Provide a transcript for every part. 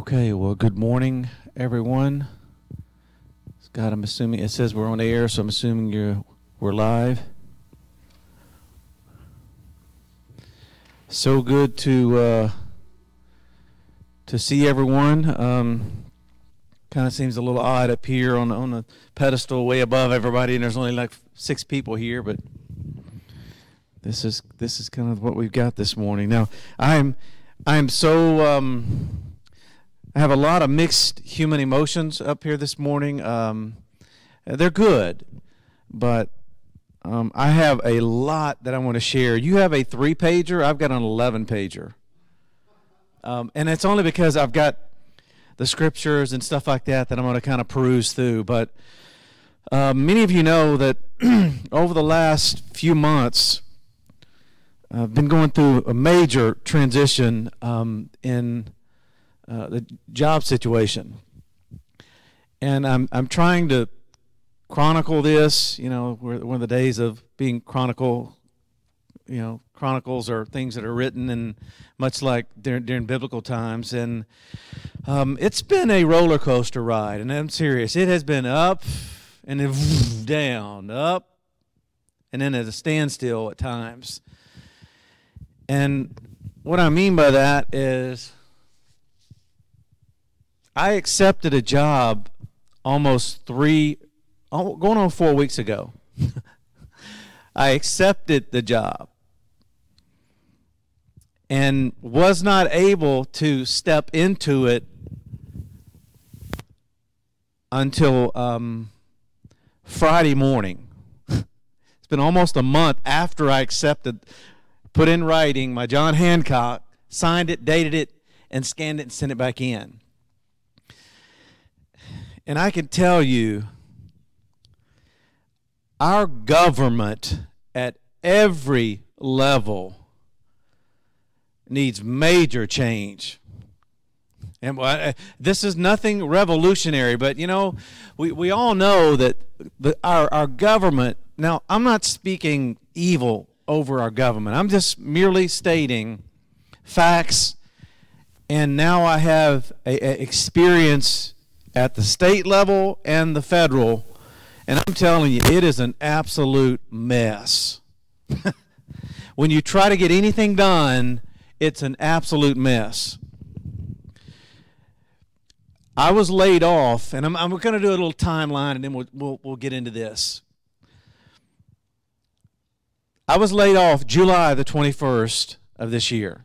Okay, well, good morning, everyone. Scott, I'm assuming it says we're on air, so I'm assuming you're we're live. So good to uh, to see everyone. Um, kind of seems a little odd up here on on the pedestal way above everybody, and there's only like six people here, but this is this is kind of what we've got this morning. Now, I'm I'm so. Um, I have a lot of mixed human emotions up here this morning. Um, they're good, but um, I have a lot that I want to share. You have a three pager, I've got an 11 pager. Um, and it's only because I've got the scriptures and stuff like that that I'm going to kind of peruse through. But uh, many of you know that over the last few months, I've been going through a major transition um, in uh, the job situation. And I'm, I'm trying to chronicle this. You know, we're one of the days of being chronicle. You know, chronicles are things that are written, and much like during, during biblical times. And um, it's been a roller coaster ride, and I'm serious. It has been up and then down, up, and then at a standstill at times. And what I mean by that is I accepted a job almost three, going on four weeks ago. I accepted the job and was not able to step into it until um, Friday morning. it's been almost a month after I accepted, put in writing my John Hancock, signed it, dated it, and scanned it and sent it back in. And I can tell you, our government at every level needs major change. And this is nothing revolutionary, but you know, we, we all know that the, our, our government, now I'm not speaking evil over our government, I'm just merely stating facts. And now I have a, a experience at the state level and the federal. And I'm telling you, it is an absolute mess. when you try to get anything done, it's an absolute mess. I was laid off, and I'm, I'm going to do a little timeline and then we'll, we'll, we'll get into this. I was laid off July the 21st of this year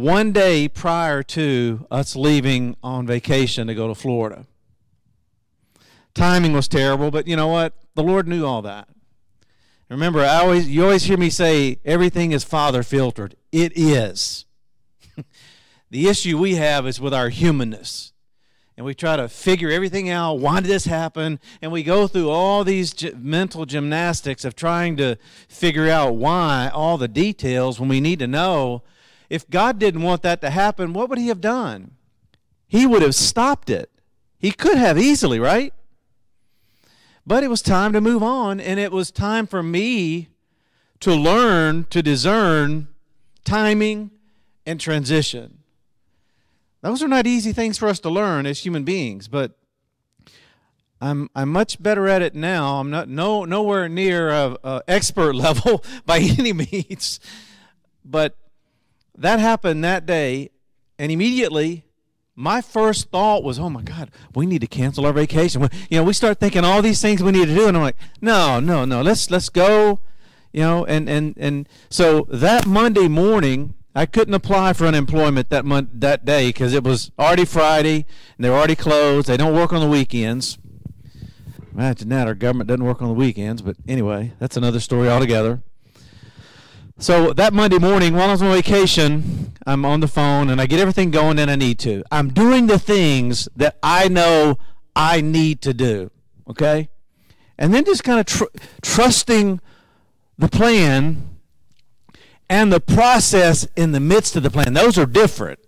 one day prior to us leaving on vacation to go to Florida. Timing was terrible, but you know what? The Lord knew all that. Remember, I always you always hear me say everything is father filtered. It is. the issue we have is with our humanness. And we try to figure everything out. Why did this happen? And we go through all these mental gymnastics of trying to figure out why, all the details, when we need to know if God didn't want that to happen, what would He have done? He would have stopped it. He could have easily, right? But it was time to move on, and it was time for me to learn to discern timing and transition. Those are not easy things for us to learn as human beings, but I'm I'm much better at it now. I'm not no nowhere near a, expert level by any means, but that happened that day, and immediately my first thought was, oh my God, we need to cancel our vacation. You know, we start thinking all these things we need to do, and I'm like, no, no, no, let's let's go. You know, and and and so that Monday morning, I couldn't apply for unemployment that month that day because it was already Friday and they're already closed. They don't work on the weekends. Imagine that our government doesn't work on the weekends, but anyway, that's another story altogether. So that Monday morning, while I was on vacation, I'm on the phone and I get everything going that I need to. I'm doing the things that I know I need to do. Okay? And then just kind of tr- trusting the plan and the process in the midst of the plan. Those are different.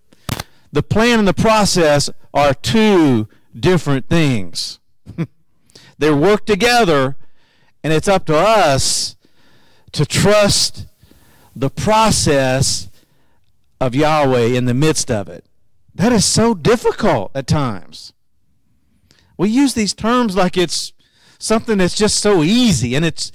The plan and the process are two different things. they work together, and it's up to us to trust the process of Yahweh in the midst of it. That is so difficult at times. We use these terms like it's something that's just so easy and it's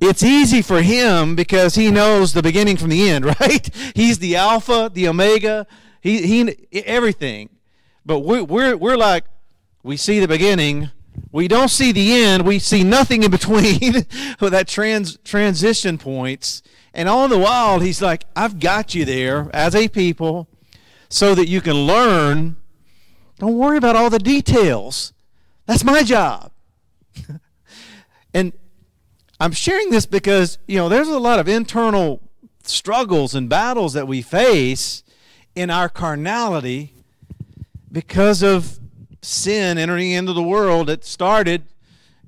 it's easy for him because he knows the beginning from the end, right? He's the alpha, the omega, he he everything. But we're we're we're like we see the beginning, we don't see the end, we see nothing in between that trans transition points. And all the while he's like, I've got you there as a people so that you can learn. Don't worry about all the details. That's my job. and I'm sharing this because, you know, there's a lot of internal struggles and battles that we face in our carnality because of sin entering into the world. It started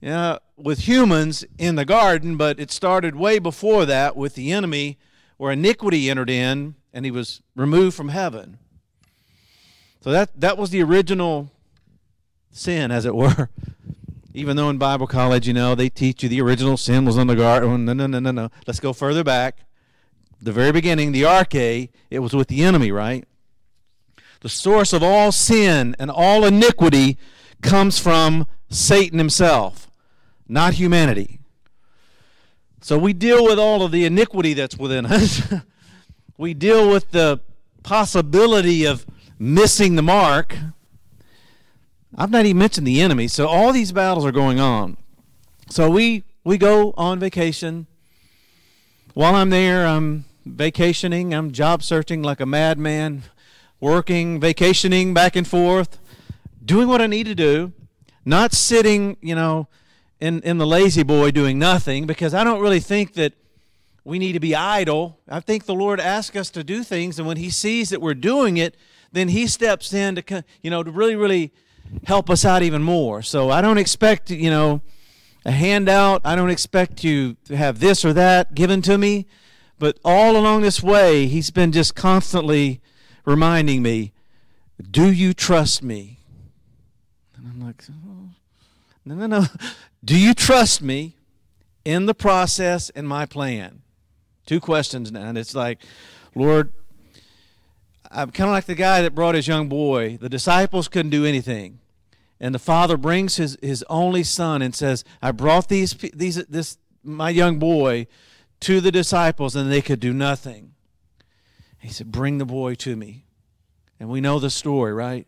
uh, with humans in the garden, but it started way before that with the enemy, where iniquity entered in and he was removed from heaven. So that, that was the original sin, as it were. Even though in Bible college, you know, they teach you the original sin was in the garden. No, no, no, no, no. Let's go further back. The very beginning, the arche, it was with the enemy, right? The source of all sin and all iniquity comes from Satan himself, not humanity. So we deal with all of the iniquity that's within us. we deal with the possibility of missing the mark. I've not even mentioned the enemy. So all these battles are going on. So we we go on vacation. While I'm there, I'm vacationing, I'm job searching like a madman, working, vacationing back and forth, doing what I need to do, not sitting, you know, in, in the La-Z-Boy doing nothing, because I don't really think that we need to be idle. I think the Lord asks us to do things, and when He sees that we're doing it, then He steps in to, you know, to really, really help us out even more. So I don't expect, you know, a handout. I don't expect you to have this or that given to me. But all along this way, He's been just constantly reminding me, Do you trust me? And I'm like, oh, No, no, no. Do you trust me in the process and my plan? Two questions now. And it's like, Lord, I'm kind of like the guy that brought his young boy. The disciples couldn't do anything. And the father brings his, his only son and says, I brought these, these, this, my young boy to the disciples and they could do nothing. He said, Bring the boy to me. And we know the story, right?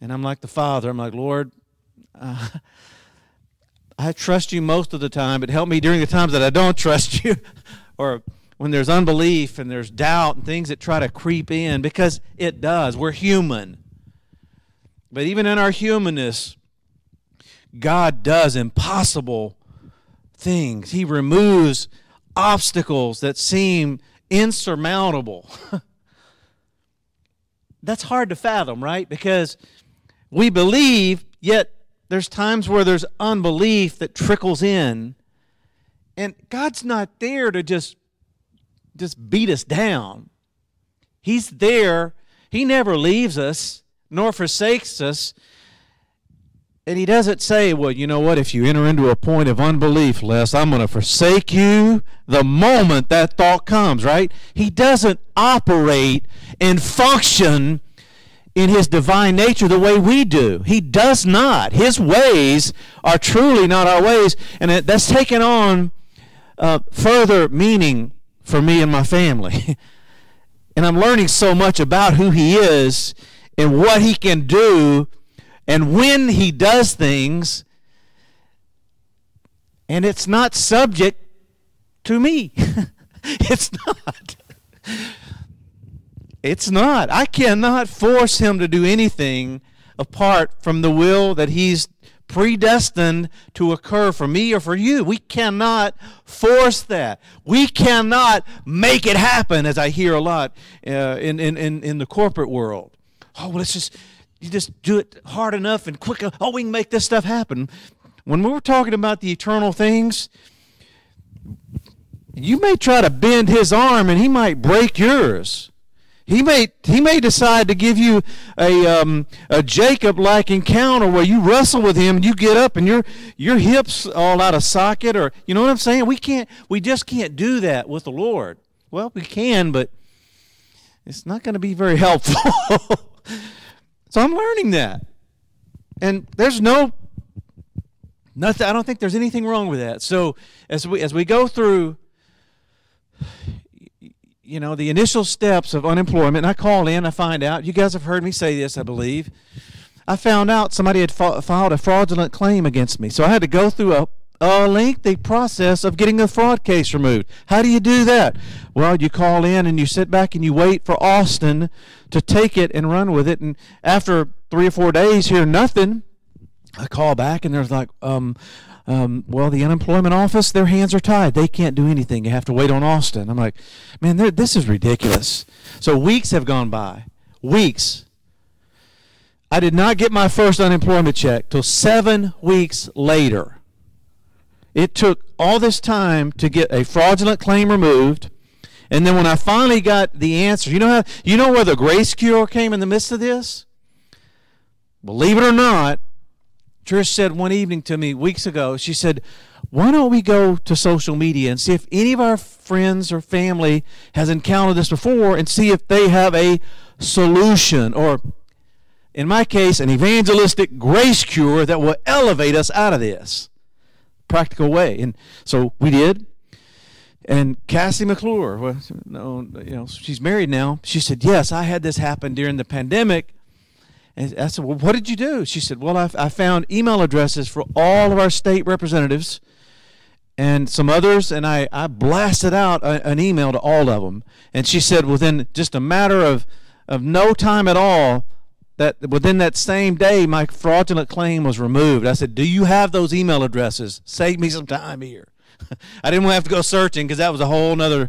And I'm like the father. I'm like, Lord, uh, I trust you most of the time, but help me during the times that I don't trust you or when there's unbelief and there's doubt and things that try to creep in because it does. We're human. But even in our humanness, God does impossible things. He removes obstacles that seem insurmountable. That's hard to fathom, right? Because we believe, yet there's times where there's unbelief that trickles in. And God's not there to just just beat us down. He's there. He never leaves us nor forsakes us. And he doesn't say, well, you know what, if you enter into a point of unbelief, Les, I'm going to forsake you the moment that thought comes, right? He doesn't operate and function in his divine nature the way we do. He does not. His ways are truly not our ways. And that's taken on uh, further meaning for me and my family. and I'm learning so much about who he is and what he can do and when he does things, and it's not subject to me. it's not. It's not. I cannot force him to do anything apart from the will that he's predestined to occur for me or for you. We cannot force that. We cannot make it happen, as I hear a lot uh, in, in, in, the corporate world. Oh, well, let's just you just do it hard enough and quick. Oh, we can make this stuff happen. When we were talking about the eternal things, you may try to bend his arm and he might break yours. He may he may decide to give you a um, a Jacob like encounter where you wrestle with him and you get up and your your hips all out of socket or you know what I'm saying? We can't we just can't do that with the Lord. Well, we can, but it's not going to be very helpful. So I'm learning that. And there's no nothing I don't think there's anything wrong with that. So as we as we go through you know the initial steps of unemployment and I call in I find out you guys have heard me say this I believe I found out somebody had fa- filed a fraudulent claim against me so I had to go through a a lengthy process of getting a fraud case removed. How do you do that? Well, you call in and you sit back and you wait for Austin to take it and run with it. And after three or four days, hear nothing. I call back and there's like, um, um, well, the unemployment office, their hands are tied. They can't do anything. You have to wait on Austin. I'm like, man, this is ridiculous. So weeks have gone by. Weeks. I did not get my first unemployment check till seven weeks later. It took all this time to get a fraudulent claim removed. And then when I finally got the answer, you know how you know where the grace cure came in the midst of this? Believe it or not, Trish said one evening to me weeks ago, she said, Why don't we go to social media and see if any of our friends or family has encountered this before and see if they have a solution or in my case, an evangelistic grace cure that will elevate us out of this practical way. And so we did. And Cassie McClure, well, no, you know, she's married now. She said, "Yes, I had this happen during the pandemic." And I said, "Well, what did you do?" She said, "Well, I, I found email addresses for all of our state representatives." and some others, and I, I blasted out a, an email to all of them. And she said, within just a matter of, of no time at all, that within that same day my fraudulent claim was removed. I said, "Do you have those email addresses? Save me some time here." I didn't have to go searching because that was a whole nother.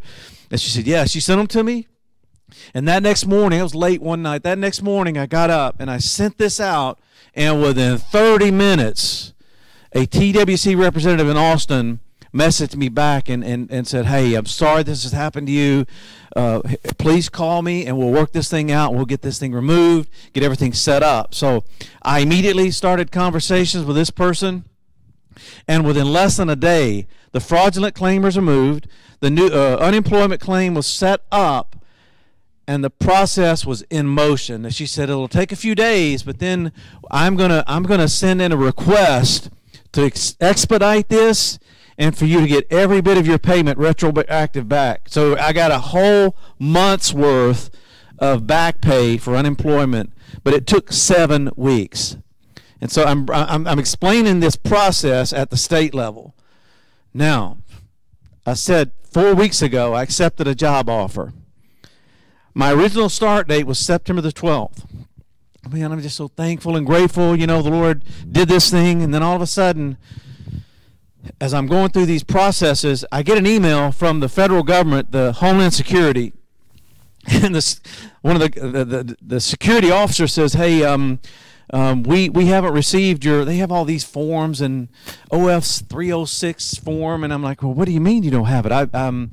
And she said, "Yeah." She sent them to me, and that next morning, it was late one night. That next morning, I got up and I sent this out, and within 30 minutes, a TWC representative in Austin messaged me back and, and, and said, Hey, I'm sorry this has happened to you uh, please call me and we'll work this thing out. We'll get this thing removed, get everything set up. So I immediately started conversations with this person. And within less than a day, the fraudulent claim was removed, the new uh, unemployment claim was set up, and the process was in motion. And she said it'll take a few days, but then I'm gonna I'm gonna send in a request to ex- expedite this and for you to get every bit of your payment retroactive back. So I got a whole month's worth of back pay for unemployment, but it took seven weeks. And so I'm, I'm, I'm explaining this process at the state level. Now, I said four weeks ago I accepted a job offer. My original start date was September the 12th. Man, I'm just so thankful and grateful. You know, the Lord did this thing, and then all of a sudden, as I'm going through these processes, I get an email from the federal government, the Homeland Security, and this one of the the, the, the security officer says, "Hey, um, um, we we haven't received your. They have all these forms and OF's 306 form, and I'm like, well, what do you mean you don't have it? I um."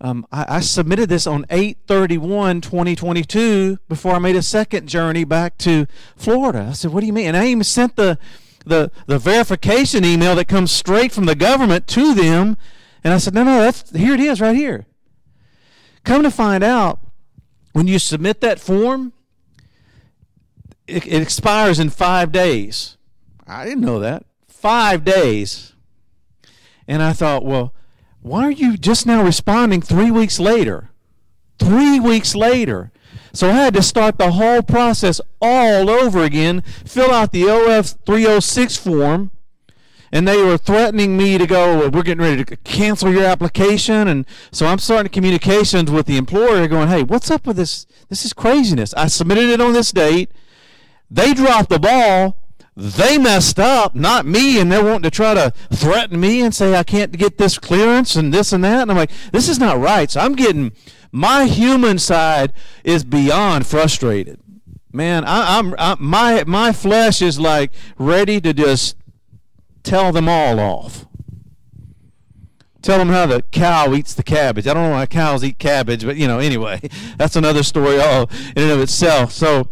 Um, I, I, submitted this on 831 2022 before I made a second journey back to Florida. I said, What do you mean? And I even sent the the, the verification email that comes straight from the government to them. And I said, no, no, that's here it is right here. Come to find out, when you submit that form, it, it expires in five days. I didn't know that. Five days. And I thought, well, why are you just now responding three weeks later? Three weeks later. So I had to start the whole process all over again, fill out the OF 306 form, and they were threatening me to go, we're getting ready to cancel your application. And so I'm starting communications with the employer going, hey, what's up with this? This is craziness. I submitted it on this date. They dropped the ball. They messed up, not me, and they're wanting to try to threaten me and say I can't get this clearance and this and that. And I'm like, this is not right. So I'm getting my human side is beyond frustrated. Man, I, am my my flesh is like ready to just tell them all off. Tell them how the cow eats the cabbage. I don't know why cows eat cabbage, but you know, anyway, that's another story all in and of itself. So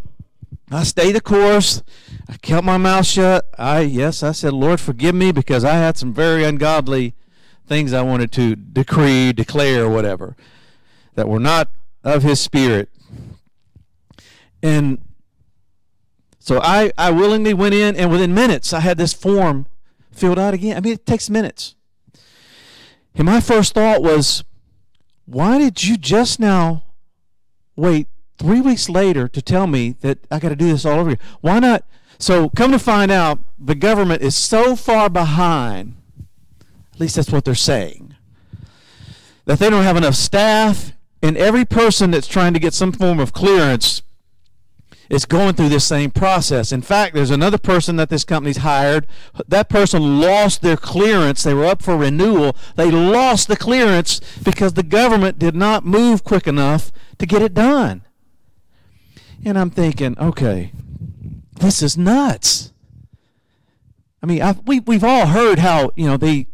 I stayed the course. I kept my mouth shut. I yes, I said, Lord, forgive me because I had some very ungodly things I wanted to decree, declare, whatever that were not of his spirit. And so I, I willingly went in, and within minutes, I had this form filled out again. I mean, it takes minutes. And my first thought was, why did you just now wait three weeks later to tell me that I got to do this all over again? Why not? So, come to find out, the government is so far behind, at least that's what they're saying, that they don't have enough staff, and every person that's trying to get some form of clearance is going through this same process. In fact, there's another person that this company's hired. That person lost their clearance. They were up for renewal. They lost the clearance because the government did not move quick enough to get it done. And I'm thinking, okay, this is nuts. I mean, I've, we, we've all heard how, you know, they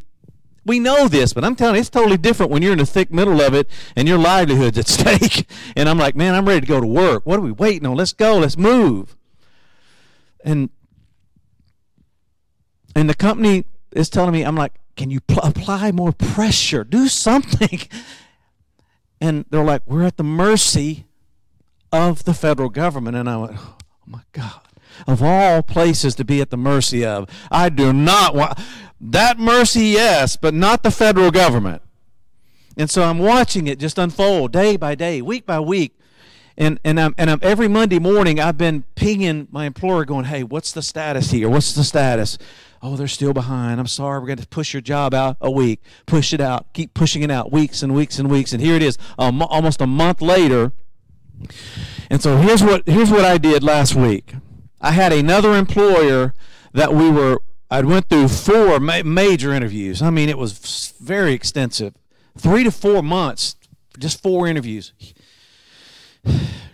we know this, but I'm telling you, it's totally different when you're in the thick middle of it and your livelihood's at stake. And I'm like, man, I'm ready to go to work. What are we waiting on? Let's go. Let's move. And and the company is telling me, I'm like, can you pl- apply more pressure? Do something. And they're like, we're at the mercy of the federal government. And I went, oh my God. Of all places to be at the mercy of, I do not want. That mercy, yes, but not the federal government. And so I'm watching it just unfold day by day, week by week. And, and, I'm, and I'm, every Monday morning, I've been pinging my employer going, hey, what's the status here? What's the status? Oh, they're still behind. I'm sorry. We're going to push your job out a week. Push it out. Keep pushing it out weeks and weeks and weeks. And here it is, um, almost a month later. And so here's what, here's what I did last week. I had another employer that we were I went through four ma- major interviews. I mean, it was very extensive. Three to four months, just four interviews.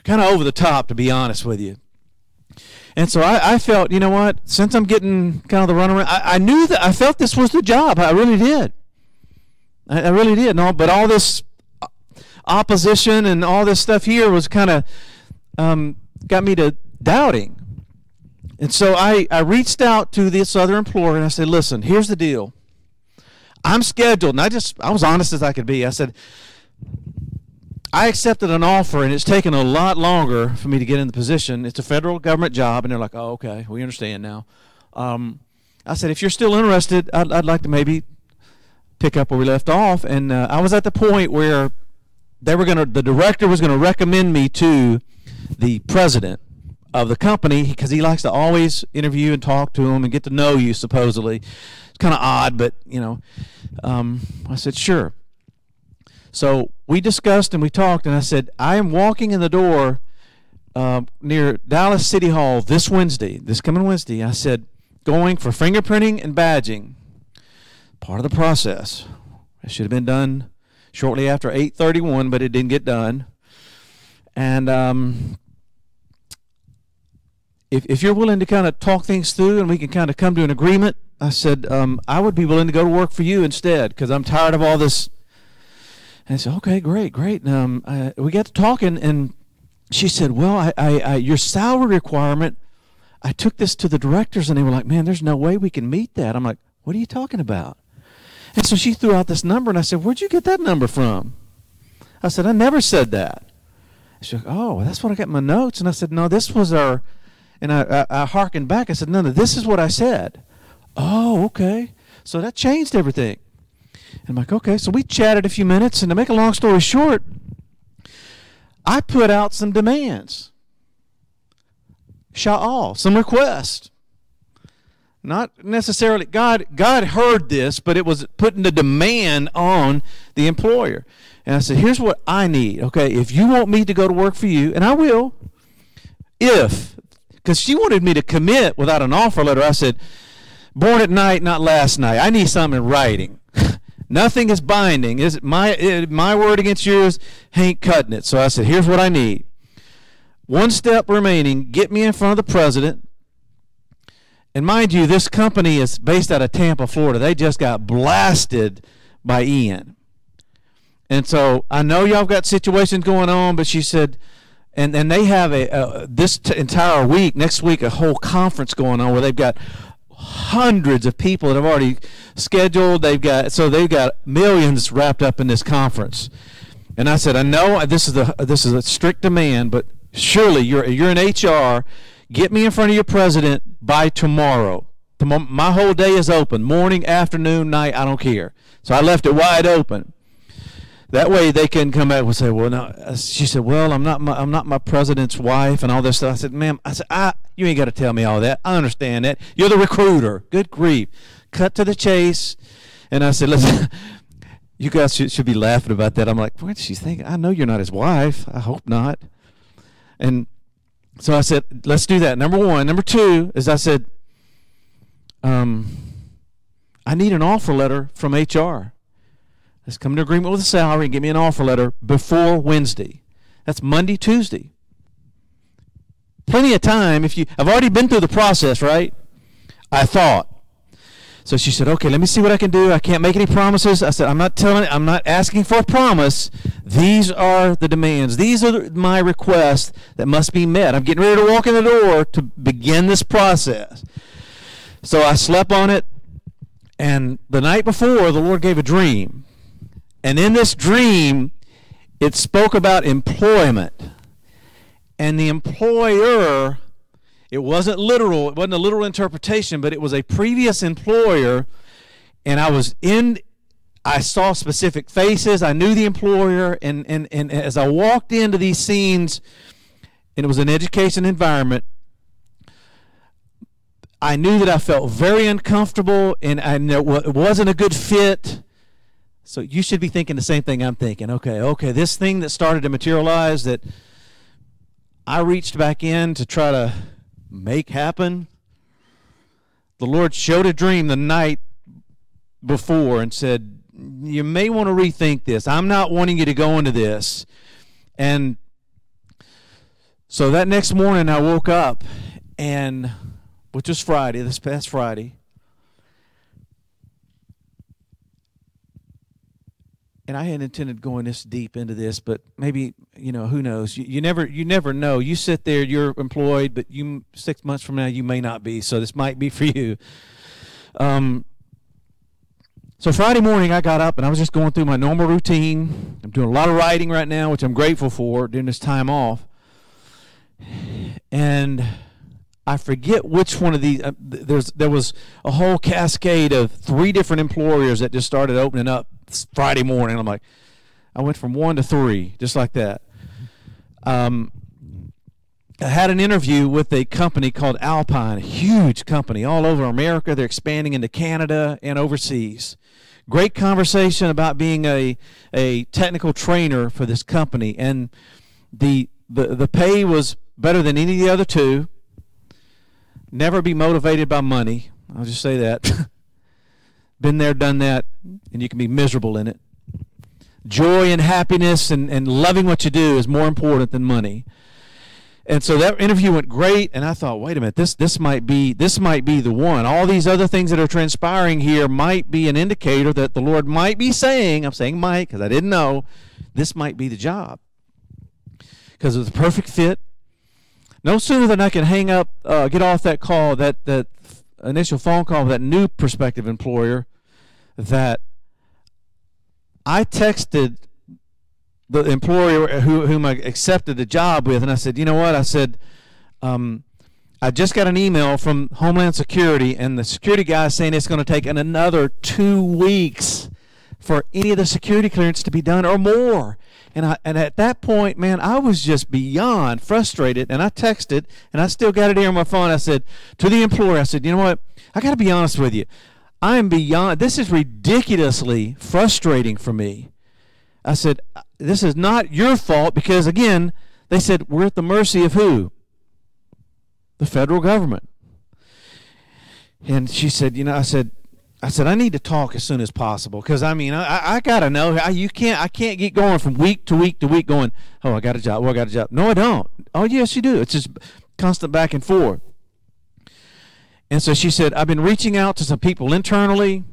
kind of over the top, to be honest with you. And so I, I, felt, you know what? Since I'm getting kind of the runaround, I, I knew that I felt this was the job. I really did. I, I really did. No, but all this opposition and all this stuff here was kind of um, got me to doubting. And so I, I reached out to this other employer and I said, listen, here's the deal. I'm scheduled, and I just I was honest as I could be. I said, I accepted an offer and it's taken a lot longer for me to get in the position. It's a federal government job, and they're like, Oh, okay, we understand now. Um, I said, if you're still interested, I'd, I'd, like to maybe pick up where we left off. And uh, I was at the point where they were going to, the director was going to recommend me to the president of the company because he likes to always interview and talk to them and get to know you. Supposedly, it's kind of odd, but you know, um, I said sure. So we discussed and we talked, and I said I am walking in the door uh, near Dallas City Hall this Wednesday, this coming Wednesday. I said going for fingerprinting and badging, part of the process. It should have been done shortly after 8:31, but it didn't get done. And um, if, if you're willing to kind of talk things through and we can kind of come to an agreement, I said, um, I would be willing to go to work for you instead because I'm tired of all this. And I said, okay, great, great. And, um, I, we got to talking, and she said, well, I, I, I, your salary requirement, I took this to the directors, and they were like, man, there's no way we can meet that. I'm like, what are you talking about? And so she threw out this number, and I said, where'd you get that number from? I said, I never said that. She said, oh, that's what I got in my notes. And I said, no, this was our and I, I, I hearkened back. I said, no, no, this is what I said. Oh, okay. So that changed everything. And I'm like, okay. So we chatted a few minutes, and to make a long story short, I put out some demands. Sha'al, some requests. Not necessarily God God heard this, but it was putting the demand on the employer. And I said, here's what I need. Okay, if you want me to go to work for you, and I will, if because she wanted me to commit without an offer letter. I said, born at night, not last night. I need something in writing. Nothing is binding. Is it my it, my word against yours ain't cutting it. So I said, here's what I need. One step remaining. Get me in front of the president. And mind you, this company is based out of Tampa, Florida. They just got blasted by Ian. And so I know y'all got situations going on, but she said, and and they have a, a this t- entire week next week a whole conference going on where they've got hundreds of people that have already scheduled they've got so they've got millions wrapped up in this conference and i said i know this is the this is a strict demand but surely you're you're in HR. Get me in front of your president by tomorrow. My whole day is open, morning, afternoon, night. I don't care. So I left it wide open. That way they can come back and say, "Well, no." Uh, she said, "Well, I'm not my I'm not my president's wife and all this stuff." I said, "Ma'am, I said, I, you ain't got to tell me all that. I understand that. You're the recruiter. Good grief." Cut to the chase, and I said, "Listen." You guys should, should be laughing about that. I'm like, what she think? I know you're not his wife. I hope not. And so I said, let's do that. Number one. Number two is I said, um, I need an offer letter from HR. Let's come to agreement with the salary and give me an offer letter before Wednesday. That's Monday, Tuesday. Plenty of time if you I've already been through the process, right? I thought. So she said, "Okay, let me see what I can do. I can't make any promises." I said, "I'm not telling. I'm not asking for a promise. These are the demands. These are my requests that must be met. I'm getting ready to walk in the door to begin this process." So I slept on it, and the night before, the Lord gave a dream, and in this dream, it spoke about employment, and the employer it wasn't literal, it wasn't a literal interpretation, but it was a previous employer, and I was in I saw specific faces. I knew the employer, and, and, and as I walked into these scenes, and it was an education environment, I knew that I felt very uncomfortable, and I it wasn't a good fit. So you should be thinking the same thing I'm thinking. Okay, okay, this thing that started to materialize that I reached back in to try to make happen. The Lord showed a dream the night before and said, You may want to rethink this. I'm not wanting you to go into this. And so that next morning, I woke up, and which was Friday, this past Friday, and I hadn't intended going this deep into this, but maybe you know who knows. You, you, never you never know. You sit there, you're employed, but you six months from now you may not be. So this might be for you. Um. So Friday morning I got up and I was just going through my normal routine. I'm doing a lot of writing right now, which I'm grateful for during this time off. And I forget which one of these. Uh, there's there was a whole cascade of three different employers that just started opening up Friday morning. I'm like, I went from one to three, just like that. Um, I had an interview with a company called Alpine, a huge company all over America. They're expanding into Canada and overseas. Great conversation about being a, a technical trainer for this company. And the, the, the pay was better than any of the other two. Never be motivated by money. I'll just say that. Been there, done that, and you can be miserable in it. Joy and happiness and, and loving what you do is more important than money. And so that interview went great, and I thought, wait a minute, this this might be this might be the one. All these other things that are transpiring here might be an indicator that the Lord might be saying, I'm saying might because I didn't know, this might be the job. Because it was a perfect fit. No sooner than I can hang up, uh, get off that call, that that initial phone call with that new prospective employer that I texted the employer who, whom I accepted the job with, and I said, you know what? I said, um, I just got an email from Homeland Security, and the security guy is saying it's going to take another two weeks for any of the security clearance to be done or more. And I and at that point, man, I was just beyond frustrated. And I texted, and I still got it here on my phone. I said to the employer, I said, you know what? I got to be honest with you. I am beyond. This is ridiculously frustrating for me. I said, uh, this is not your fault because again, they said we're at the mercy of who? The federal government. And she said, you know, I said, I said I need to talk as soon as possible because I mean I, I gotta know I, you can't I can't get going from week to week to week going oh I got a job oh I got a job. No I don't. Oh yes you do. It's just constant back and forth. And so she said I've been reaching out to some people internally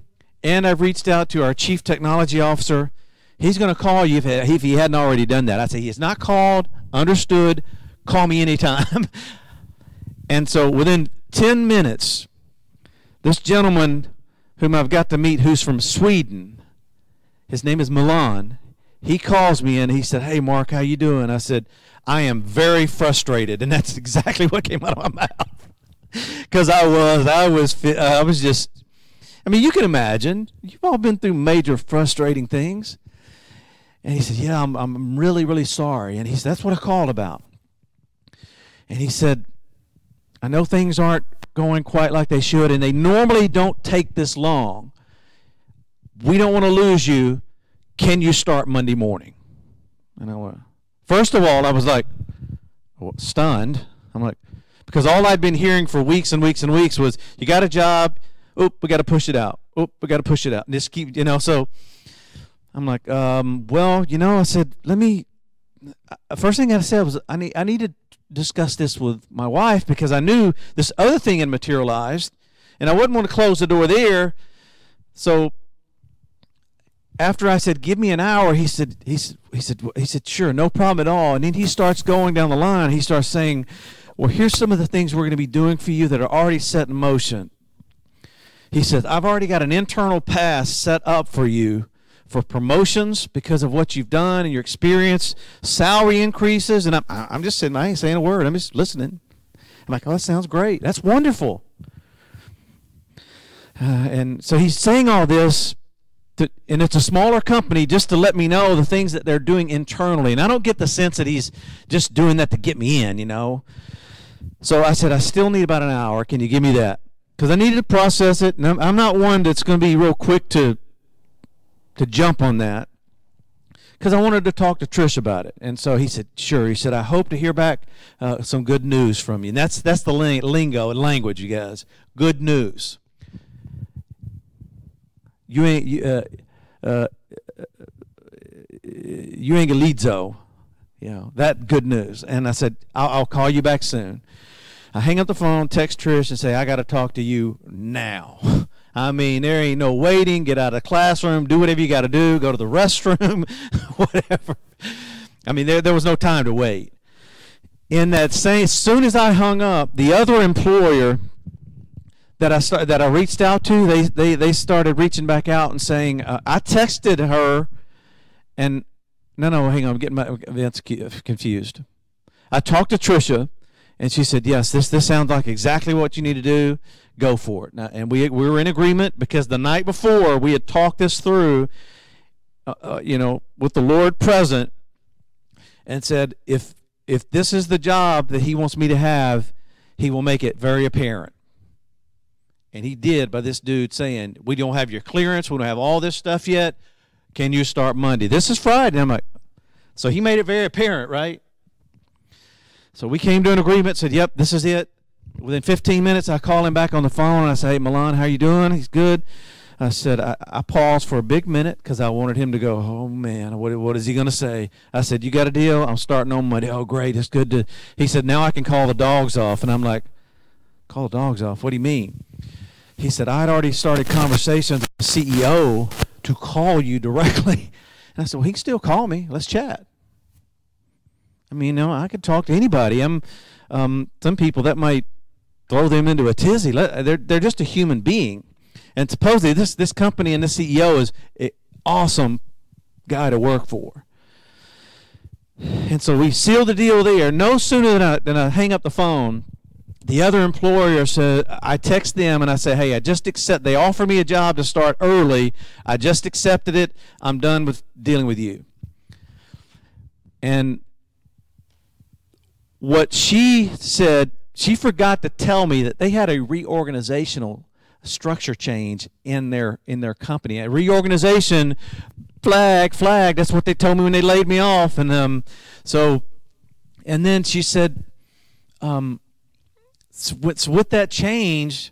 and I've reached out to our chief technology officer. He's going to call you if, if he hadn't already done that. I said he has not called understood. Call me anytime. And so within 10 minutes this gentleman whom I've got to meet who's from Sweden. His name is Milan. he calls me and he said, "Hey, Mark, how you doing?" I said, "I am very frustrated," and that's exactly what came out of my mouth. Because I was, I was, uh, I was just. I mean, you can imagine. You've all been through major frustrating things. And he said, "Yeah, I'm, I'm really, really sorry." And he said, "That's what I called about." And he said, "I know things aren't going quite like they should, and they normally don't take this long. We don't want to lose you can you start Monday morning? And I went, first of all, I was like, stunned. I'm like, because all I'd been hearing for weeks and weeks and weeks was, you got a job, oop, we got to push it out. Oop, we got to push it out. And just keep, you know, so I'm like, um, well, you know, I said, let me, uh, first thing I said was, I need, I need to discuss this with my wife because I knew this other thing had materialized and I wouldn't want to close the door there. So after I said, "Give me an hour," he said, "He said, he said, he said, sure, no problem at all." And then he starts going down the line. He starts saying, "Well, here's some of the things we're going to be doing for you that are already set in motion." He says, "I've already got an internal path set up for you for promotions because of what you've done and your experience, salary increases." And I'm, I'm just sitting, I ain't saying a word. I'm just listening. I'm like, "Oh, that sounds great. That's wonderful." Uh, and so he's saying all this to, and it's a smaller company just to let me know the things that they're doing internally. And I don't get the sense that he's just doing that to get me in, you know. So I said, I still need about an hour. Can you give me that? Because I needed to process it, and I'm, I'm not one that's going to be real quick to to jump on that. Because I wanted to talk to Trish about it, and so he said, "Sure." He said, "I hope to hear back uh, some good news from you." And that's that's the lingo and language, you guys. Good news you ain't you, uh, uh, euangelizo. You know, that good news. And I said, I'll, I'll, call you back soon. I hang up the phone, text Trish, and say, I got to talk to you now. I mean, there ain't no waiting. Get out of the classroom, do whatever you got to do, go to the restroom, whatever. I mean, there, there was no time to wait. In that same, as soon as I hung up, the other employer that I start, that I reached out to, they they they started reaching back out and saying, uh, I texted her, and no no hang on, I'm getting my that's confused. I talked to Trisha, and she said, yes, this this sounds like exactly what you need to do. Go for it. Now, and we we were in agreement because the night before we had talked this through, uh, uh, you know, with the Lord present, and said if if this is the job that He wants me to have, He will make it very apparent and he did by this dude saying, We don't have your clearance. We don't have all this stuff yet. Can you start Monday? This is Friday. And I'm like, So he made it very apparent, right? So we came to an agreement, said, Yep, this is it. Within 15 minutes, I call him back on the phone and I say, Hey, Milan, how you doing? He's good. I said, I, I paused for a big minute because I wanted him to go, Oh, man, what, what is he going to say? I said, You got a deal? I'm starting on Monday. Oh, great. It's good to. He said, Now I can call the dogs off. And I'm like, Call the dogs off? What do you mean? he said, I'd already started conversations with the CEO to call you directly. And I said, well, he can still call me. Let's chat. I mean, you know, I could talk to anybody. I'm, um, some people that might throw them into a tizzy. They're, they're just a human being. And supposedly this, this company and the CEO is an awesome guy to work for. And so we sealed the deal there. No sooner than I, than I hang up the phone, the other employer said i text them and i say hey i just accept they offer me a job to start early i just accepted it i'm done with dealing with you and what she said she forgot to tell me that they had a reorganizational structure change in their in their company a reorganization flag flag that's what they told me when they laid me off and um so and then she said um so with, so with that change,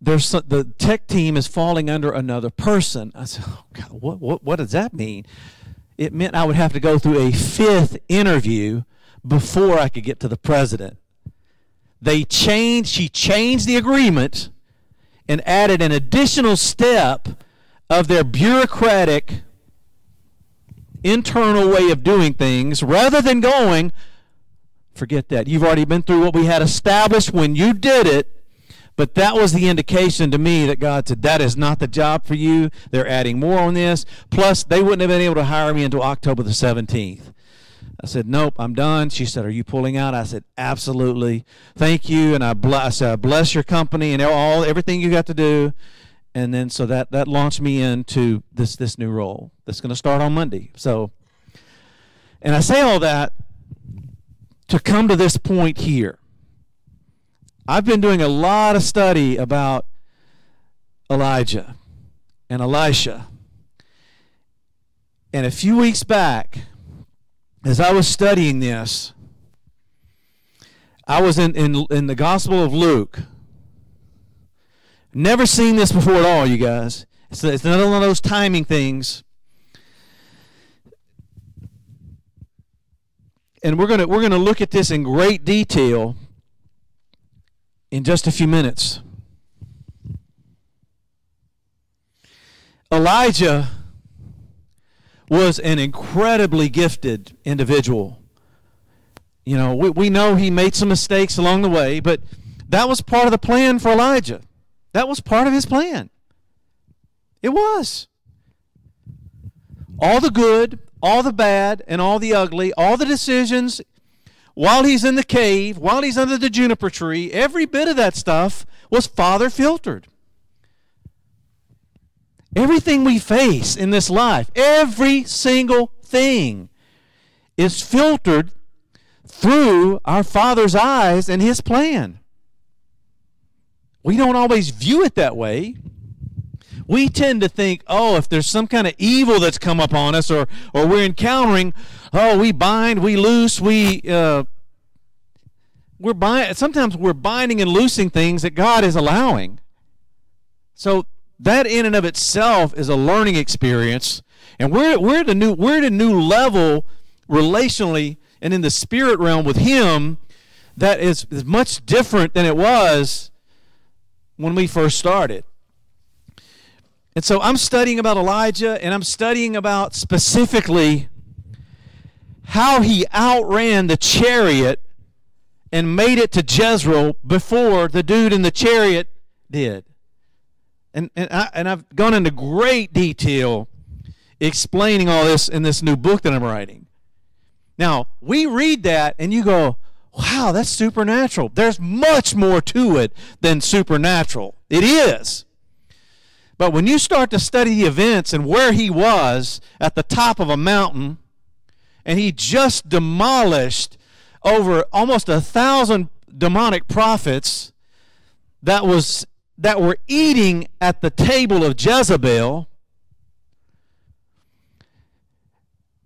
there's the tech team is falling under another person. I said, oh God, what, what, what does that mean? It meant I would have to go through a fifth interview before I could get to the president. They changed, she changed the agreement and added an additional step of their bureaucratic internal way of doing things rather than going Forget that. You've already been through what we had established when you did it. But that was the indication to me that God said, that is not the job for you. They're adding more on this. Plus, they wouldn't have been able to hire me until October the 17th. I said, Nope, I'm done. She said, Are you pulling out? I said, Absolutely. Thank you. And I bless, I bless your company and all everything you got to do. And then so that that launched me into this this new role that's going to start on Monday. So, and I say all that to come to this point here. I've been doing a lot of study about Elijah and Elisha. And a few weeks back, as I was studying this, I was in, in, in the Gospel of Luke. Never seen this before at all, you guys. It's, it's another one of those timing things. And we're gonna we're gonna look at this in great detail in just a few minutes. Elijah was an incredibly gifted individual. You know, we, we know he made some mistakes along the way, but that was part of the plan for Elijah. That was part of his plan. It was. All the good, all the bad, and all the ugly, all the decisions while he's in the cave, while he's under the juniper tree, every bit of that stuff was father filtered. Everything we face in this life, every single thing, is filtered through our Father's eyes and His plan. We don't always view it that way. We tend to think, oh, if there's some kind of evil that's come upon us or, or we're encountering, oh, we bind, we loose, we. Uh, we're bind, sometimes we're binding and loosing things that God is allowing. So that in and of itself is a learning experience, and we're we're at a new we're at a new level relationally and in the spirit realm with Him that is, is much different than it was when we first started. And so I'm studying about Elijah, and I'm studying about specifically how he outran the chariot and made it to Jezreel before the dude in the chariot did. And, and, I, and I've gone into great detail explaining all this in this new book that I'm writing. Now, we read that and you go, wow, that's supernatural. There's much more to it than supernatural. It is. But when you start to study the events and where he was at the top of a mountain, and he just demolished over almost a thousand demonic prophets that was that were eating at the table of Jezebel.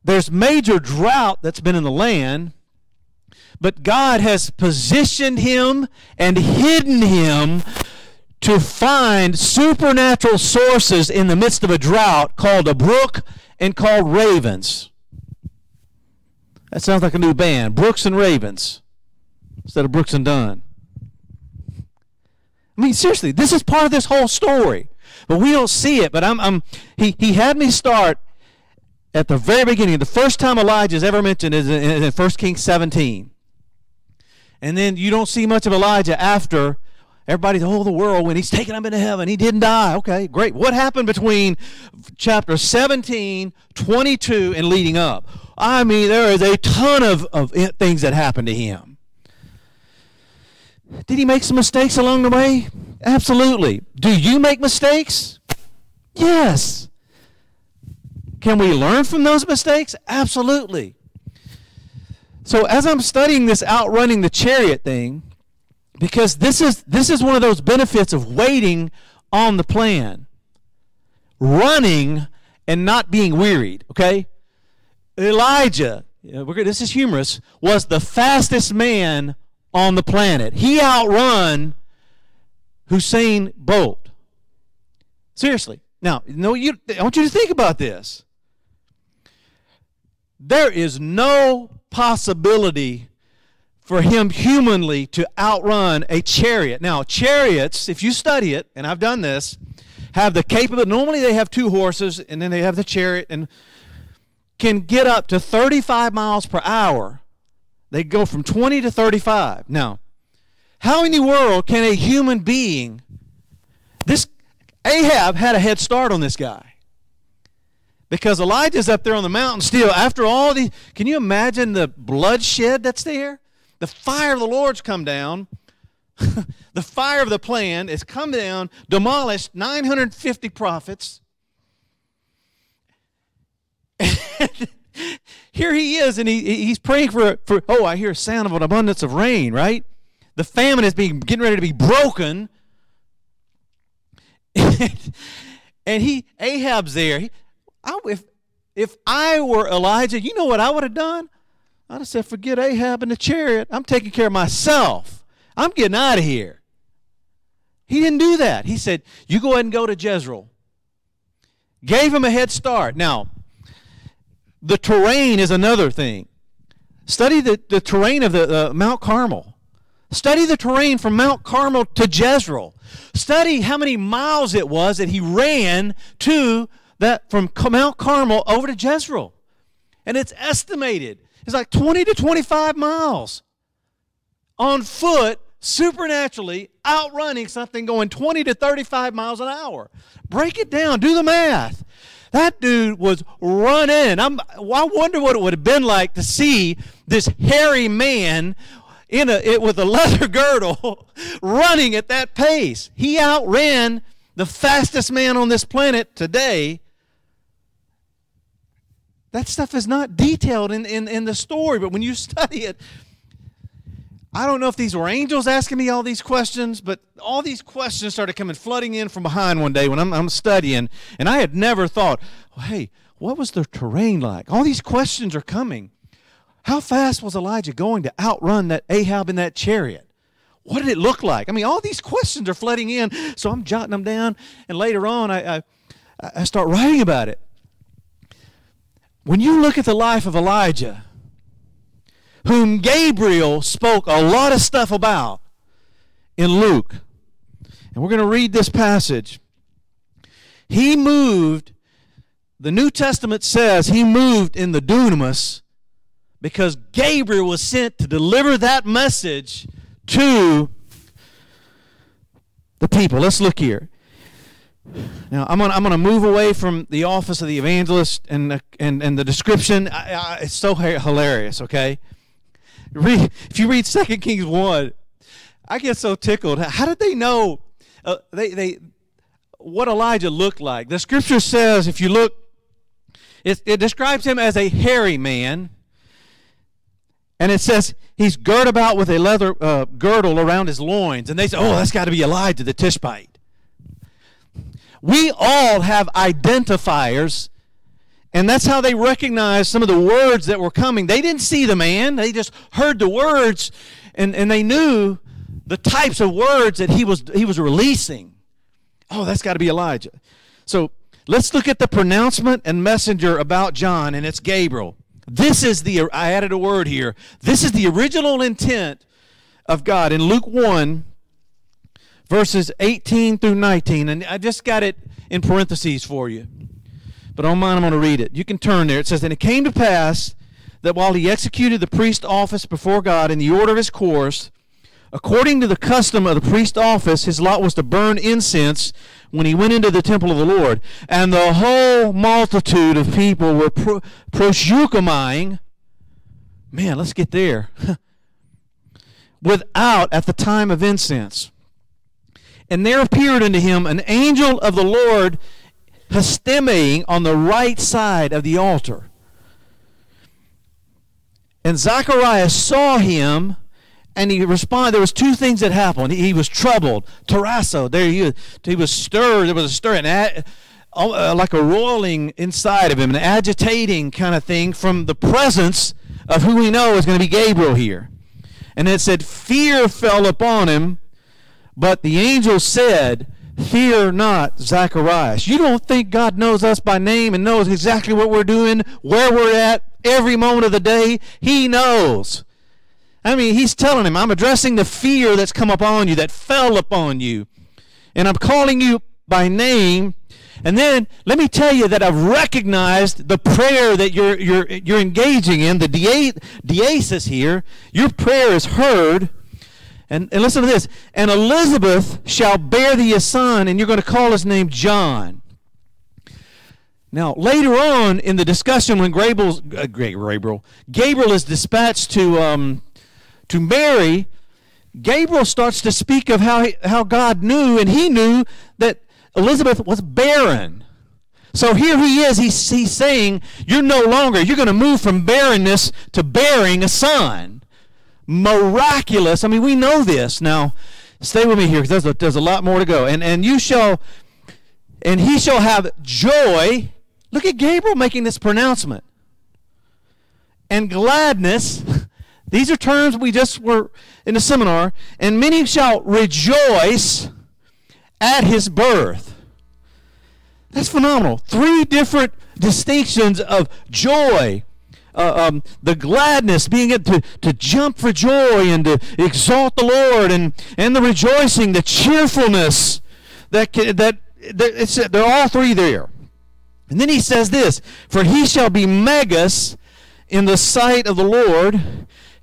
There's major drought that's been in the land, but God has positioned him and hidden him to find supernatural sources in the midst of a drought called a brook and called ravens. That sounds like a new band, Brooks and Ravens, instead of Brooks and Dunn. I mean, seriously, this is part of this whole story, but we don't see it. But I'm, I'm he, he had me start at the very beginning. The first time Elijah is ever mentioned is in, in 1 Kings 17. And then you don't see much of Elijah after everybody's oh the world when he's taken up into heaven he didn't die okay great what happened between chapter 17 22 and leading up I mean, there is a ton of, of things that happened to him. Did he make some mistakes along the way? Absolutely. Do you make mistakes? Yes. Can we learn from those mistakes? Absolutely. So as I'm studying this outrunning the chariot thing, because this is this is one of those benefits of waiting on the plan. Running and not being wearied, okay? Elijah, this is humorous, was the fastest man on the planet. He outrun Usain Bolt. Seriously. Now, no, you, I want you to think about this. There is no possibility for him humanly to outrun a chariot. Now, chariots, if you study it, and I've done this, have the capability. Normally, they have two horses, and then they have the chariot, and can get up to 35 miles per hour. They go from 20 to 35. Now, How in the world can a human being, this Ahab had a head start on this guy. Because Elijah's up there on the mountain still. After all the, can you imagine the bloodshed that's there? The fire of the Lord's come down. the fire of the plan has come down, demolished 950 prophets. Here he is, and he, he's praying for, for, oh, I hear a sound of an abundance of rain, right? The famine is being getting ready to be broken. and he Ahab's there. He, I, if if I were Elijah, you know what I would have done? I'd have said, forget Ahab and the chariot. I'm taking care of myself. I'm getting out of here. He didn't do that. He said, you go ahead and go to Jezreel. Gave him a head start. Now, the terrain is another thing. Study the, the terrain of the uh, Mount Carmel. Study the terrain from Mount Carmel to Jezreel. Study how many miles it was that he ran to that from Mount Carmel over to Jezreel. And it's estimated. It's like 20 to 25 miles on foot, supernaturally outrunning something going 20 to 35 miles an hour. Break it down, do the math. That dude was running. I'm, I wonder what it would have been like to see this hairy man in a, it, with a leather girdle running at that pace. He outran the fastest man on this planet today. That stuff is not detailed in, in, in the story, but when you study it, I don't know if these were angels asking me all these questions, but all these questions started coming flooding in from behind one day when I'm, I'm studying, and I had never thought, hey, what was the terrain like? All these questions are coming. How fast was Elijah going to outrun that Ahab in that chariot? What did it look like? I mean, all these questions are flooding in, so I'm jotting them down, and later on I, I, I start writing about it. When you look at the life of Elijah, whom Gabriel spoke a lot of stuff about in Luke, and we're going to read this passage, he moved, the New Testament says he moved in the dunamis because Gabriel was sent to deliver that message to the people. Let's look here. Now I'm gonna I'm gonna move away from the office of the evangelist and the, and and the description. I, I, it's so hilarious. Okay, read if you read Second Kings one, I get so tickled. How did they know? Uh, they they what Elijah looked like. The scripture says if you look, it, it describes him as a hairy man and it says he's girt about with a leather uh, girdle around his loins. And they say, oh, that's got to be Elijah the Tishbite. We all have identifiers, and that's how they recognized some of the words that were coming. They didn't see the man, they just heard the words, and, and they knew the types of words that he was, he was releasing. Oh, that's got to be Elijah. So let's look at the pronouncement and messenger about John, and it's Gabriel. This is the, I added a word here. This is the original intent of God. In Luke 1, verses 18 through 19, and I just got it in parentheses for you. But on mine, I'm going to read it. You can turn there. It says, And it came to pass that while he executed the priest office before God in the order of his course, according to the custom of the priest office, his lot was to burn incense when he went into the temple of the Lord, and the whole multitude of people were pro- Man, let's get there. Without at the time of incense. And there appeared unto him an angel of the Lord hastemaing on the right side of the altar. And Zacharias saw him and he responded. There was two things that happened. He, was troubled. Tarasso, there he, was. he was stirred. There was a stir, ad, uh, like a roiling inside of him, an agitating kind of thing from the presence of who we know is going to be Gabriel here. And it said, fear fell upon him, but the angel said, Fear not, Zacharias. You don't think God knows us by name and knows exactly what we're doing, where we're at, every moment of the day? He knows. I mean, he's telling him, I'm addressing the fear that's come upon you, that fell upon you. And I'm calling you by name. And then let me tell you that I've recognized the prayer that you're, you're, you're engaging in, the deesis here. Your prayer is heard. And, and listen to this. And Elizabeth shall bear thee a son, and you're going to call his name John. Now, later on in the discussion, when Gabriel's, uh, Gabriel, Gabriel is dispatched to, um, to Mary, Gabriel starts to speak of how, he, how God knew, and he knew that Elizabeth was barren. So here he is, he's, he's saying, You're no longer, you're going to move from barrenness to bearing a son. Miraculous. I mean, we know this. Now, stay with me here because there's a, there's a lot more to go. And, and you shall, and he shall have joy. Look at Gabriel making this pronouncement. And gladness. These are terms we just were in the seminar. And many shall rejoice at his birth. That's phenomenal. Three different distinctions of joy, uh, um, the gladness, being able to, to jump for joy and to exalt the Lord, and, and the rejoicing, the cheerfulness that, that, that it's, they're all three there. And then he says this For he shall be megas in the sight of the Lord,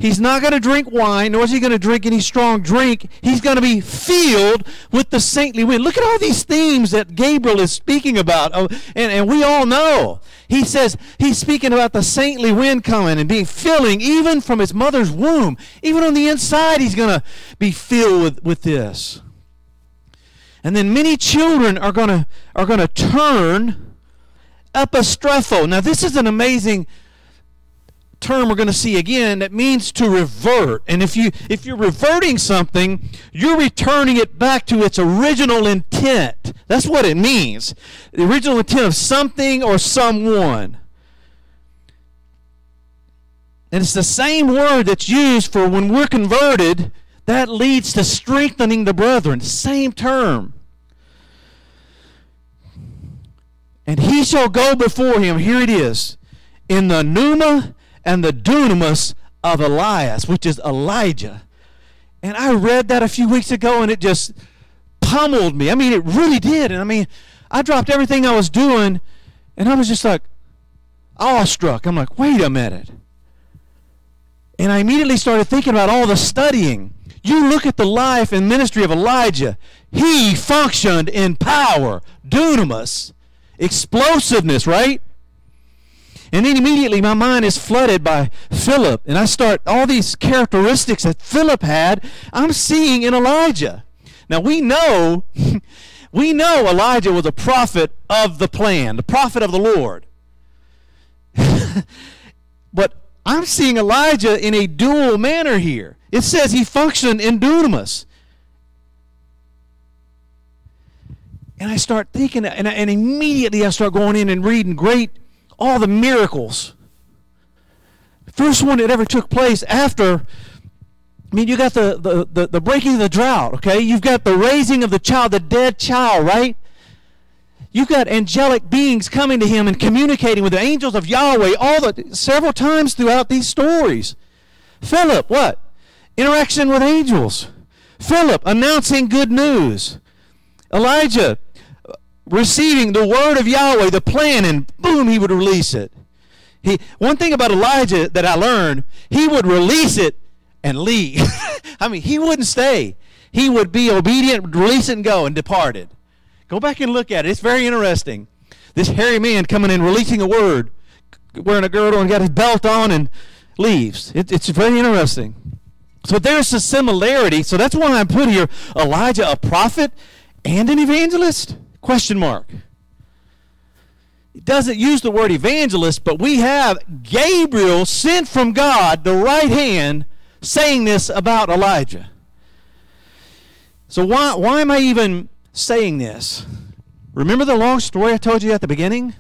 He's not going to drink wine, nor is he going to drink any strong drink. He's going to be filled with the saintly wind. Look at all these themes that Gabriel is speaking about. Oh, and, and we all know. He says he's speaking about the saintly wind coming and being filling even from his mother's womb. Even on the inside, he's going to be filled with, with this. And then many children are going to are going to turn epistrepho. Now, this is an amazing term we're going to see again that means to revert. And if you if you're reverting something, you're returning it back to its original intent. That's what it means. The original intent of something or someone. And it's the same word that's used for when we're converted, that leads to strengthening the brethren. Same term. And he shall go before him. Here it is. In the pneuma and the dunamis of Elias, which is Elijah. And I read that a few weeks ago and it just pummeled me. I mean, it really did. And I mean, I dropped everything I was doing and I was just like awestruck. I'm like, wait a minute. And I immediately started thinking about all the studying. You look at the life and ministry of Elijah, he functioned in power, dunamis, explosiveness, right? And then immediately my mind is flooded by Philip. And I start all these characteristics that Philip had, I'm seeing in Elijah. Now we know, we know Elijah was a prophet of the plan, the prophet of the Lord. but I'm seeing Elijah in a dual manner here. It says he functioned in dunamis. And I start thinking, and, and immediately I start going in and reading great all the miracles. First one that ever took place after I mean, you got the, the, the, the, breaking of the drought, okay? You've got the raising of the child, the dead child, right? You've got angelic beings coming to him and communicating with the angels of Yahweh all the several times throughout these stories. Philip, what? Interaction with angels. Philip announcing good news. Elijah receiving the word of Yahweh, the plan, and boom, he would release it. He, one thing about Elijah that I learned, he would release it and leave. I mean, he wouldn't stay. He would be obedient, release it and go, and departed. Go back and look at it. It's very interesting. This hairy man coming in, releasing a word, wearing a girdle and got his belt on and leaves. It, it's very interesting. So there's a similarity. So that's why I put here Elijah, a prophet and an evangelist. Question mark. It doesn't use the word evangelist, but we have Gabriel sent from God, the right hand, saying this about Elijah. So why, why am I even saying this? Remember the long story I told you at the beginning?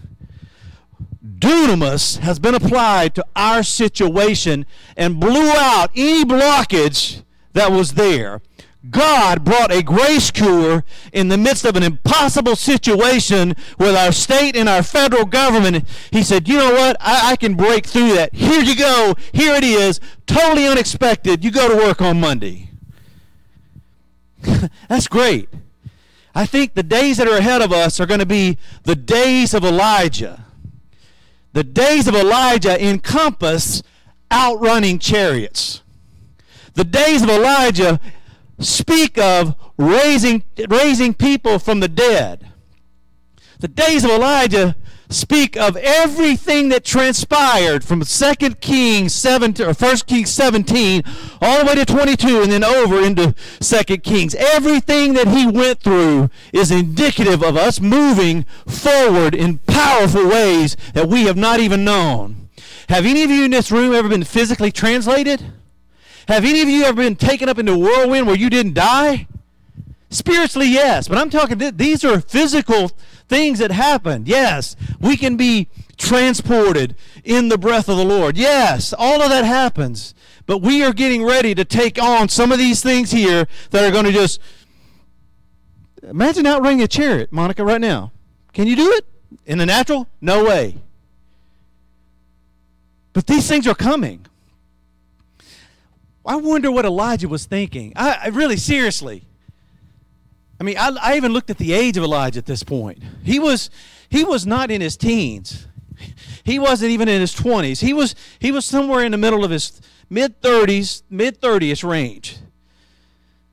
Dunamis has been applied to our situation and blew out any blockage that was there. God brought a grace cure in the midst of an impossible situation with our state and our federal government. He said, You know what? I, I, can break through that. Here you go. Here it is. Totally unexpected. You go to work on Monday. That's great. I think the days that are ahead of us are going to be the days of Elijah. The days of Elijah encompass outrunning chariots. The days of Elijah speak of raising, raising people from the dead. The days of Elijah speak of everything that transpired from 2 Kings 17 or 1 Kings 17 all the way to 22 and then over into 2 Kings. Everything that he went through is indicative of us moving forward in powerful ways that we have not even known. Have any of you in this room ever been physically translated? Have any of you ever been taken up into a whirlwind where you didn't die? Spiritually, yes, but I'm talking, these are physical things that happen. Yes, we can be transported in the breath of the Lord. Yes, all of that happens. But we are getting ready to take on some of these things here that are going to just. Imagine outrunning a chariot, Monica, right now. Can you do it? In the natural? No way. But these things are coming. I wonder what Elijah was thinking. I, I really, seriously. I mean, I, I even looked at the age of Elijah at this point. He was, he was not in his teens. He wasn't even in his 20s. He was, he was somewhere in the middle of his mid 30s, mid 30s range.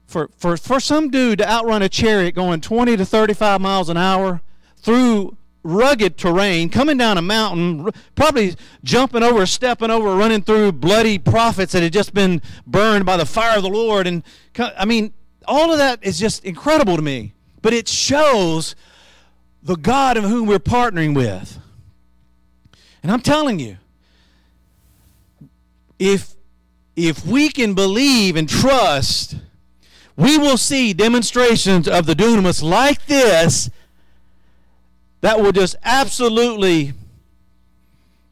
For, for, for some dude to outrun a chariot going 20 to 35 miles an hour through rugged terrain, coming down a mountain, probably jumping over, stepping over, running through bloody prophets that had just been burned by the fire of the Lord. And I mean, all of that is just incredible to me. But it shows the God of whom we're partnering with. And I'm telling you, if if we can believe and trust, we will see demonstrations of the dunamis like this that will just absolutely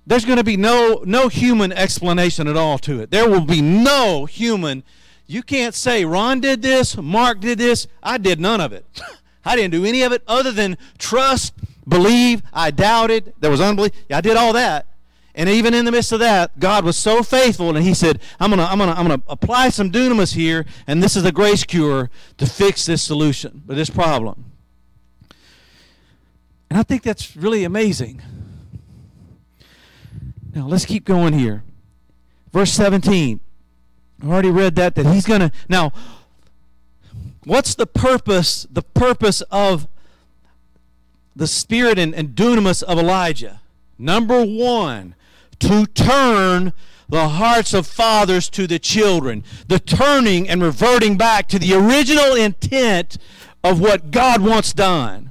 there's going to be no no human explanation at all to it. There will be no human you can't say, Ron did this, Mark did this. I did none of it. I didn't do any of it other than trust, believe. I doubted. There was unbelief. I did all that. And even in the midst of that, God was so faithful, and He said, "I'm gonna, I'm gonna, I'm gonna apply some dunamis here, and this is a grace cure to fix this solution, or this problem." And I think that's really amazing. Now let's keep going here. Verse 17. I already read that, that he's going to. Now, what's the purpose, the purpose of the spirit and, and dunamis of Elijah? Number one, to turn the hearts of fathers to the children. The turning and reverting back to the original intent of what God wants done.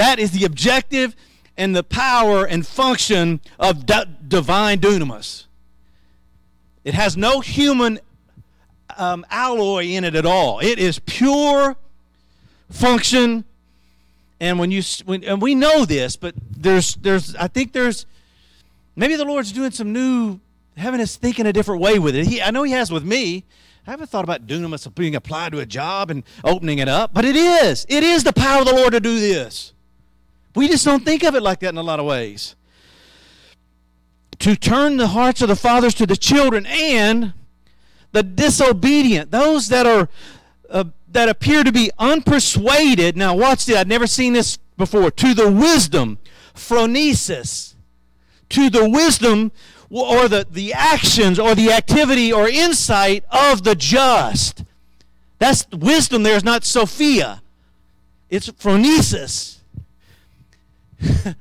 That is the objective and the power and function of divine dunamis. It has no human um, alloy in it at all. It is pure function. And when you when, and we know this, but there's there's I think there's maybe the Lord's doing some new having us thinking a different way with it. He, I know He has with me. I haven't thought about dunamis being applied to a job and opening it up, but it is. It is the power of the Lord to do this. We just don't think of it like that in a lot of ways to turn the hearts of the fathers to the children and the disobedient, those that are uh, that appear to be unpersuaded. Now, watch this. I've never seen this before. To the wisdom, phronesis, to the wisdom or the, the actions or the activity or insight of the just. That's wisdom there is not Sophia. It's phronesis.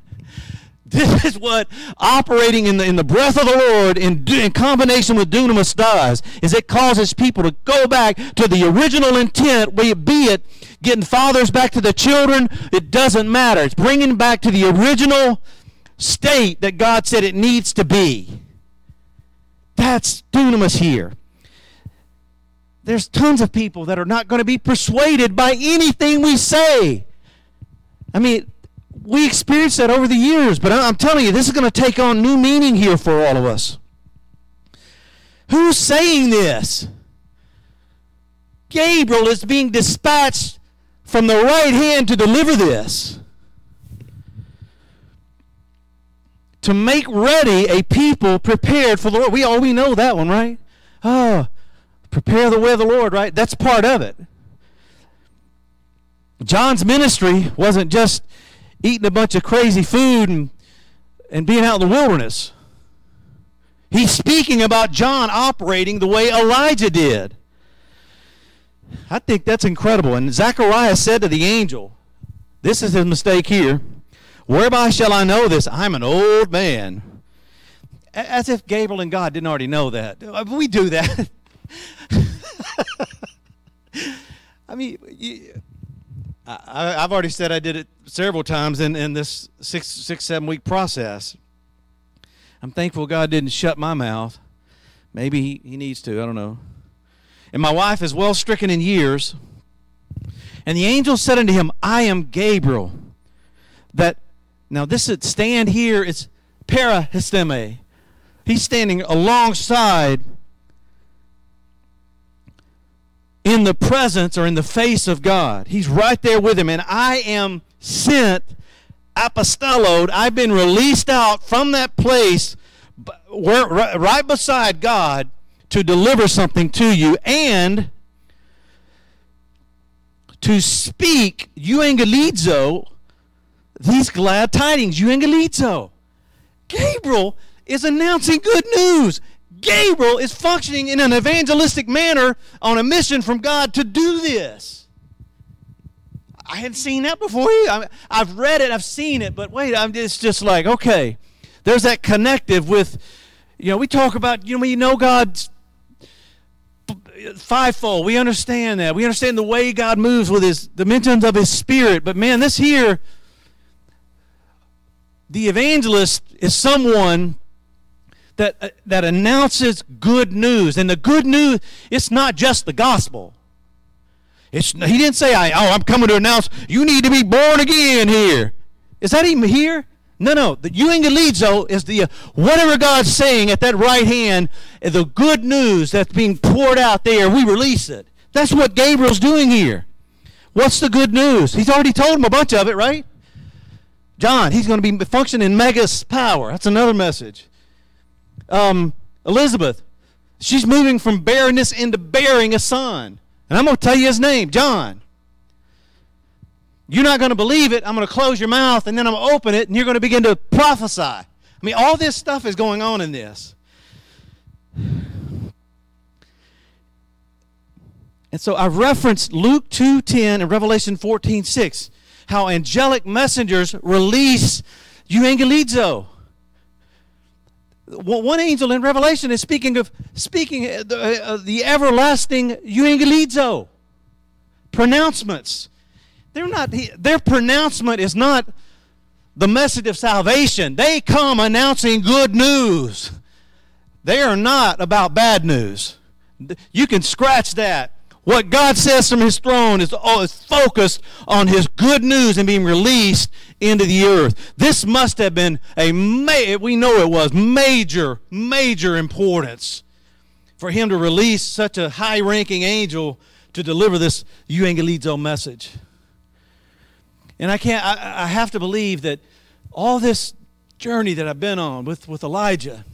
This is what operating in the, in the breath of the Lord in, in combination with dunamis does, is it causes people to go back to the original intent, be it getting fathers back to the children, it doesn't matter. It's bringing back to the original state that God said it needs to be. That's dunamis here. There's tons of people that are not going to be persuaded by anything we say. I mean, we experienced that over the years, but I'm telling you, this is going to take on new meaning here for all of us. Who's saying this? Gabriel is being dispatched from the right hand to deliver this. To make ready a people prepared for the Lord. We all we know that one, right? Oh, prepare the way of the Lord, right? That's part of it. John's ministry wasn't just eating a bunch of crazy food and, and being out in the wilderness. He's speaking about John operating the way Elijah did. I think that's incredible. And Zechariah said to the angel, This is his mistake here. Whereby shall I know this? I'm an old man. As if Gabriel and God didn't already know that. Uh, we do that. I mean, I, have already said I did it several times in, in this six, six, seven week process. I'm thankful God didn't shut my mouth. Maybe he, he needs to. I don't know. And my wife is well stricken in years. And the angel said unto him, I am Gabriel. That now this is stand here, it's parahisteme. He's standing alongside in the presence or in the face of God. He's right there with him. And I am sent, apostoloed. I've been released out from that place where, right beside God to deliver something to you and to speak euangelizo these glad tidings euangelizo gabriel is announcing good news gabriel is functioning in an evangelistic manner on a mission from god to do this i hadn't seen that before i've read it i've seen it but wait i'm it's just like okay there's that connective with you know we talk about you know you know god's fivefold. We understand that. We understand the way God moves with his dimensions of his spirit. But man, this here, the evangelist is someone that uh, that announces good news. And the good news, it's not just the gospel. It's, he didn't say, I, oh, I'm coming to announce you need to be born again here. Is that even here? No, no. The euangelizo is the uh, whatever God's saying at that right hand, the good news that's being poured out there. We release it. That's what Gabriel's doing here. What's the good news? He's already told him a bunch of it, right? John, he's going to be functioning megas power. That's another message. Um, Elizabeth, she's moving from barrenness into bearing a son. And I'm going to tell you his name, John. You're not going to believe it. I'm going to close your mouth and then I'm going to open it and you're going to begin to prophesy. I mean, all this stuff is going on in this. And so I've referenced Luke 2:10 and Revelation 14:6, how angelic messengers release euangelizo. One angel in Revelation is speaking of speaking uh, the, uh, the everlasting euangelizo pronouncements they're not, their pronouncement is not the message of salvation. They come announcing good news. They are not about bad news. You can scratch that. What God says from his throne is, oh, is focused on his good news and being released into the earth. This must have been a, ma- we know it was, major, major importance for him to release such a high ranking angel to deliver this euangelizo message. And I can't, I, I have to believe that all this journey that I've been on with, with Elijah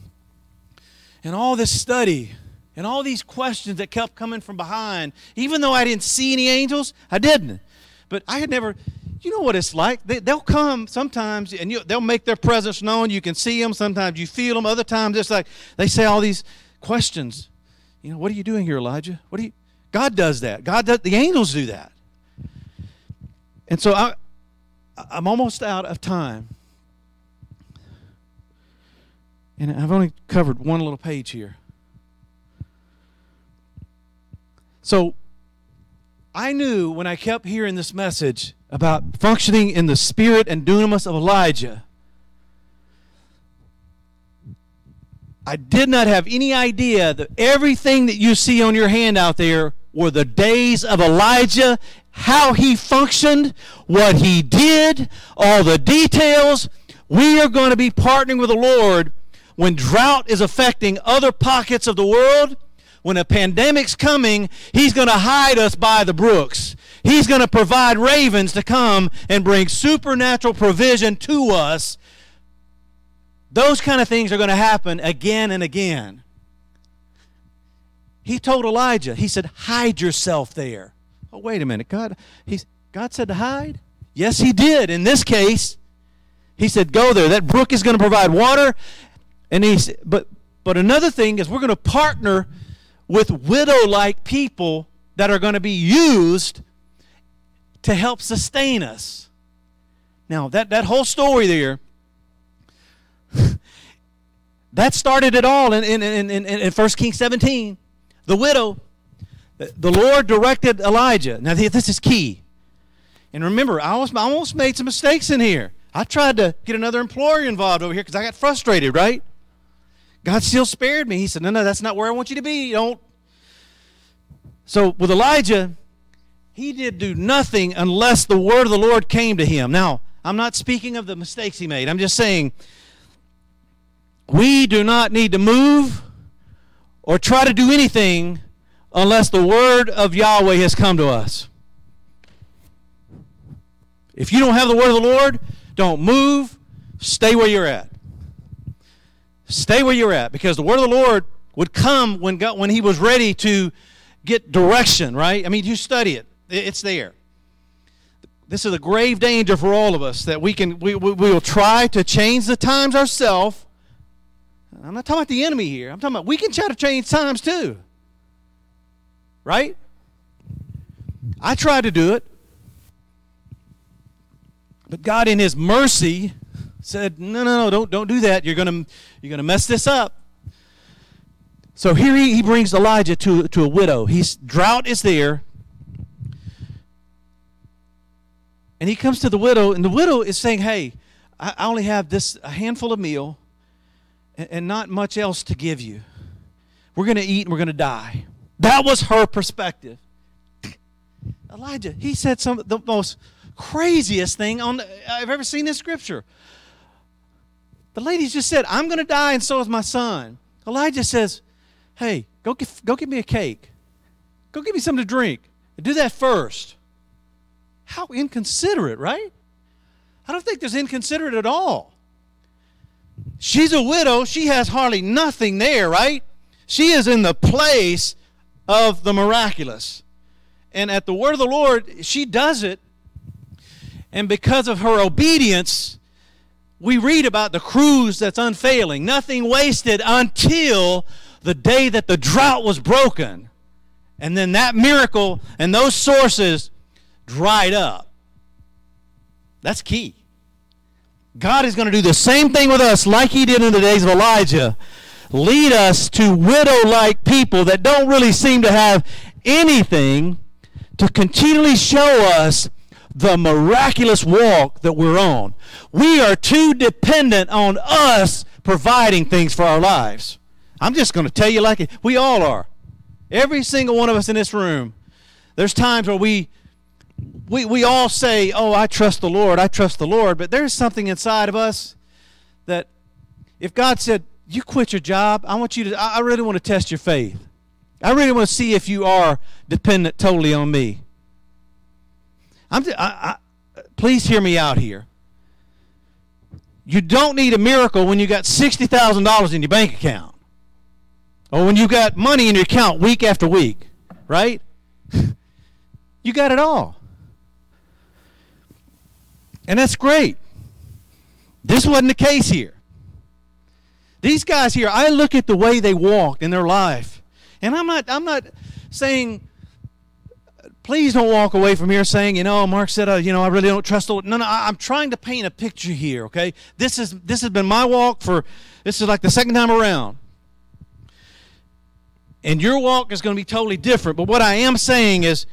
and all this study and all these questions that kept coming from behind, even though I didn't see any angels, I didn't. But I had never, you know what it's like. They, will come sometimes and you, they'll make their presence known. You can see them. Sometimes you feel them. Other times it's like they say all these questions. You know, what are you doing here, Elijah? What do you? God does that. God does. The angels do that. And so I, I'm almost out of time. And I've only covered one little page here. So I knew when I kept hearing this message about functioning in the spirit and dunamis of Elijah, I did not have any idea that everything that you see on your hand out there were the days of Elijah how he functioned, what he did, all the details. We are going to be partnering with the Lord when drought is affecting other pockets of the world. When a pandemic's coming, he's going to hide us by the brooks. He's going to provide ravens to come and bring supernatural provision to us. Those kind of things are going to happen again and again. He told Elijah, he said, hide yourself there. Oh, wait a minute. God, he's, God said to hide? Yes, he did. In this case, he said, go there. That brook is going to provide water. And he's, but, but another thing is we're going to partner with widow like people that are going to be used to help sustain us. Now, that, that whole story there, that started it all in, in, in, in, in 1 Kings 17. The widow, the Lord directed Elijah. Now, this is key. And remember, I almost, I almost made some mistakes in here. I tried to get another employer involved over here because I got frustrated, right? God still spared me. He said, No, no, that's not where I want you to be. Don't. So with Elijah, he did do nothing unless the word of the Lord came to him. Now, I'm not speaking of the mistakes he made. I'm just saying we do not need to move or try to do anything unless the word of Yahweh has come to us. If you don't have the word of the Lord, don't move, stay where you're at. Stay where you're at because the word of the Lord would come when God, when he was ready to get direction, right? I mean, you study it. It's there. This is a grave danger for all of us that we can we, we, we will try to change the times ourselves. I'm not talking about the enemy here. I'm talking about we can try to change times too. Right? I tried to do it. But God in his mercy said, "No, no, no, don't don't do that. You're going you're going to mess this up." So here he, he brings Elijah to, to a widow. He's drought is there. And he comes to the widow, and the widow is saying, Hey, I, I only have this a handful of meal and, and not much else to give you. We're going to eat and we're going to die. That was her perspective. Elijah, he said some the most craziest thing on I've ever seen in scripture. The lady just said, I'm going to die, and so is my son. Elijah says, Hey, go get, go get me a cake. Go get me something to drink. Do that first. How inconsiderate, right? I don't think there's inconsiderate at all. She's a widow. She has hardly nothing there, right? She is in the place of the miraculous. And at the word of the Lord, she does it. And because of her obedience, we read about the cruse that's unfailing, nothing wasted until the day that the drought was broken. And then that miracle and those sources dried up. That's key. God is going to do the same thing with us like he did in the days of Elijah. Lead us to widow like people that don't really seem to have anything to continually show us the miraculous walk that we're on. We are too dependent on us providing things for our lives. I'm just going to tell you like it. We all are. Every single one of us in this room. There's times where we we, we all say, Oh, I trust the Lord, I trust the Lord, but there's something inside of us that if God said, You quit your job, I want you to, I really want to test your faith. I really want to see if you are dependent totally on me. I'm, I, I, please hear me out here. You don't need a miracle when you got $60,000 in your bank account or when you got money in your account week after week, right? you got it all. And that's great. This wasn't the case here. These guys here, I look at the way they walked in their life. And I'm not I'm not saying please don't walk away from here saying, you know, Mark said, uh, you know, I really don't trust the Lord. No, no, I, I'm trying to paint a picture here, okay? This is this has been my walk for this is like the second time around. And your walk is going to be totally different. But what I am saying is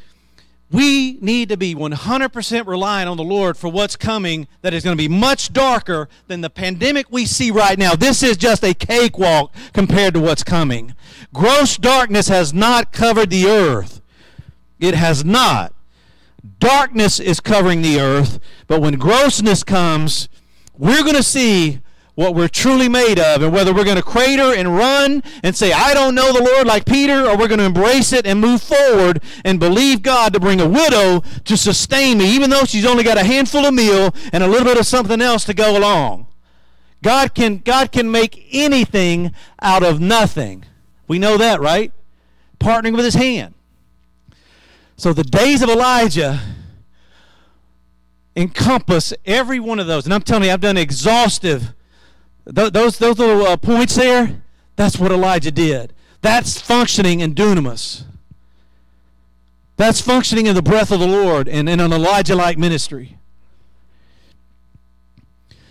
we need to be 100% reliant on the Lord for what's coming that is going to be much darker than the pandemic we see right now. This is just a cakewalk compared to what's coming. Gross darkness has not covered the earth. It has not. Darkness is covering the earth, but when grossness comes, we're going to see what we're truly made of and whether we're going to crater and run and say, I don't know the Lord like Peter, or we're going to embrace it and move forward and believe God to bring a widow to sustain me, even though she's only got a handful of meal and a little bit of something else to go along. God can, God can make anything out of nothing. We know that, right? Partnering with his hand. So the days of Elijah encompass every one of those. And I'm telling you, I've done exhaustive Th- those those little uh, points there, that's what Elijah did. That's functioning in dunamis. That's functioning in the breath of the Lord and in an Elijah like ministry.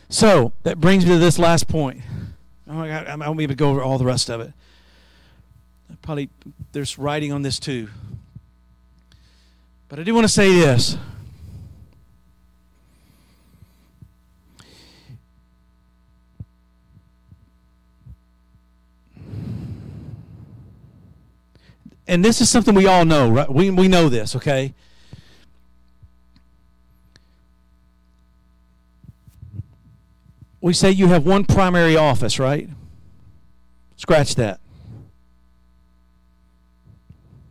So, that brings me to this last point. Oh, I, I won't even go over all the rest of it. Probably there's writing on this too. But I do want to say this. and this is something we all know, right? We, we know this, okay? We say you have one primary office, right? Scratch that.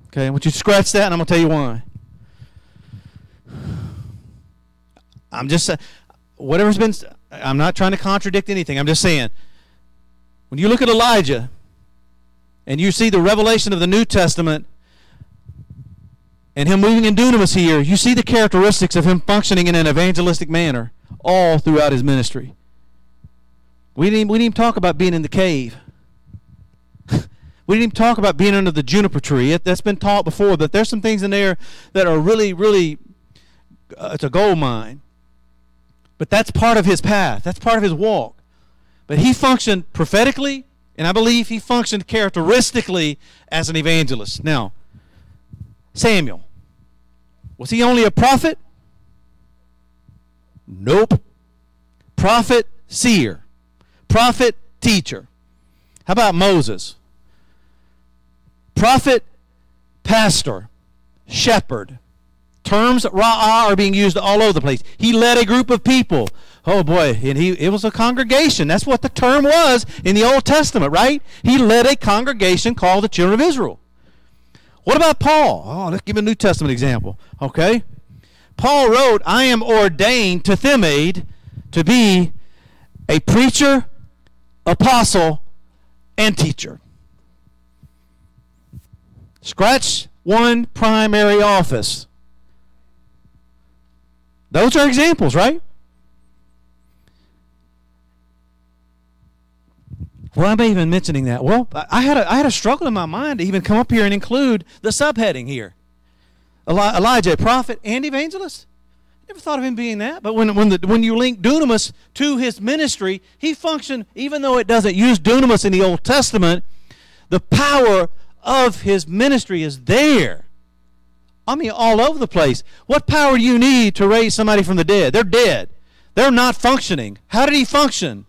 Okay, I want you to scratch that, and I'm going to tell you why. I'm just, whatever's been, I'm not trying to contradict anything. I'm just saying, when you look at Elijah, and you see the revelation of the New Testament and him moving in dunamis here, you see the characteristics of him functioning in an evangelistic manner all throughout his ministry. We didn't, we didn't even talk about being in the cave. we didn't even talk about being under the juniper tree. It, that's been taught before that there's some things in there that are really, really, uh, it's a gold mine. But that's part of his path. That's part of his walk. But he functioned prophetically and I believe he functioned characteristically as an evangelist. Now, Samuel, was he only a prophet? Nope. Prophet, seer. Prophet, teacher. How about Moses? Prophet, pastor, shepherd. Terms ra'ah are being used all over the place. He led a group of people. Oh boy, and he it was a congregation. That's what the term was in the Old Testament, right? He led a congregation called the children of Israel. What about Paul? Oh, let's give a New Testament example. Okay. Paul wrote, I am ordained to Timothy to be a preacher, apostle, and teacher. Scratch one primary office. Those are examples, right? Why am I even mentioning that? Well, I had a, I had a struggle in my mind to even come up here and include the subheading here. Eli- Elijah, prophet and evangelist. Never thought of him being that. But when, when, the, when you link dunamis to his ministry, he functioned, even though it doesn't use dunamis in the Old Testament, the power of his ministry is there. I mean, all over the place. What power do you need to raise somebody from the dead? They're dead. They're not functioning. How did he function?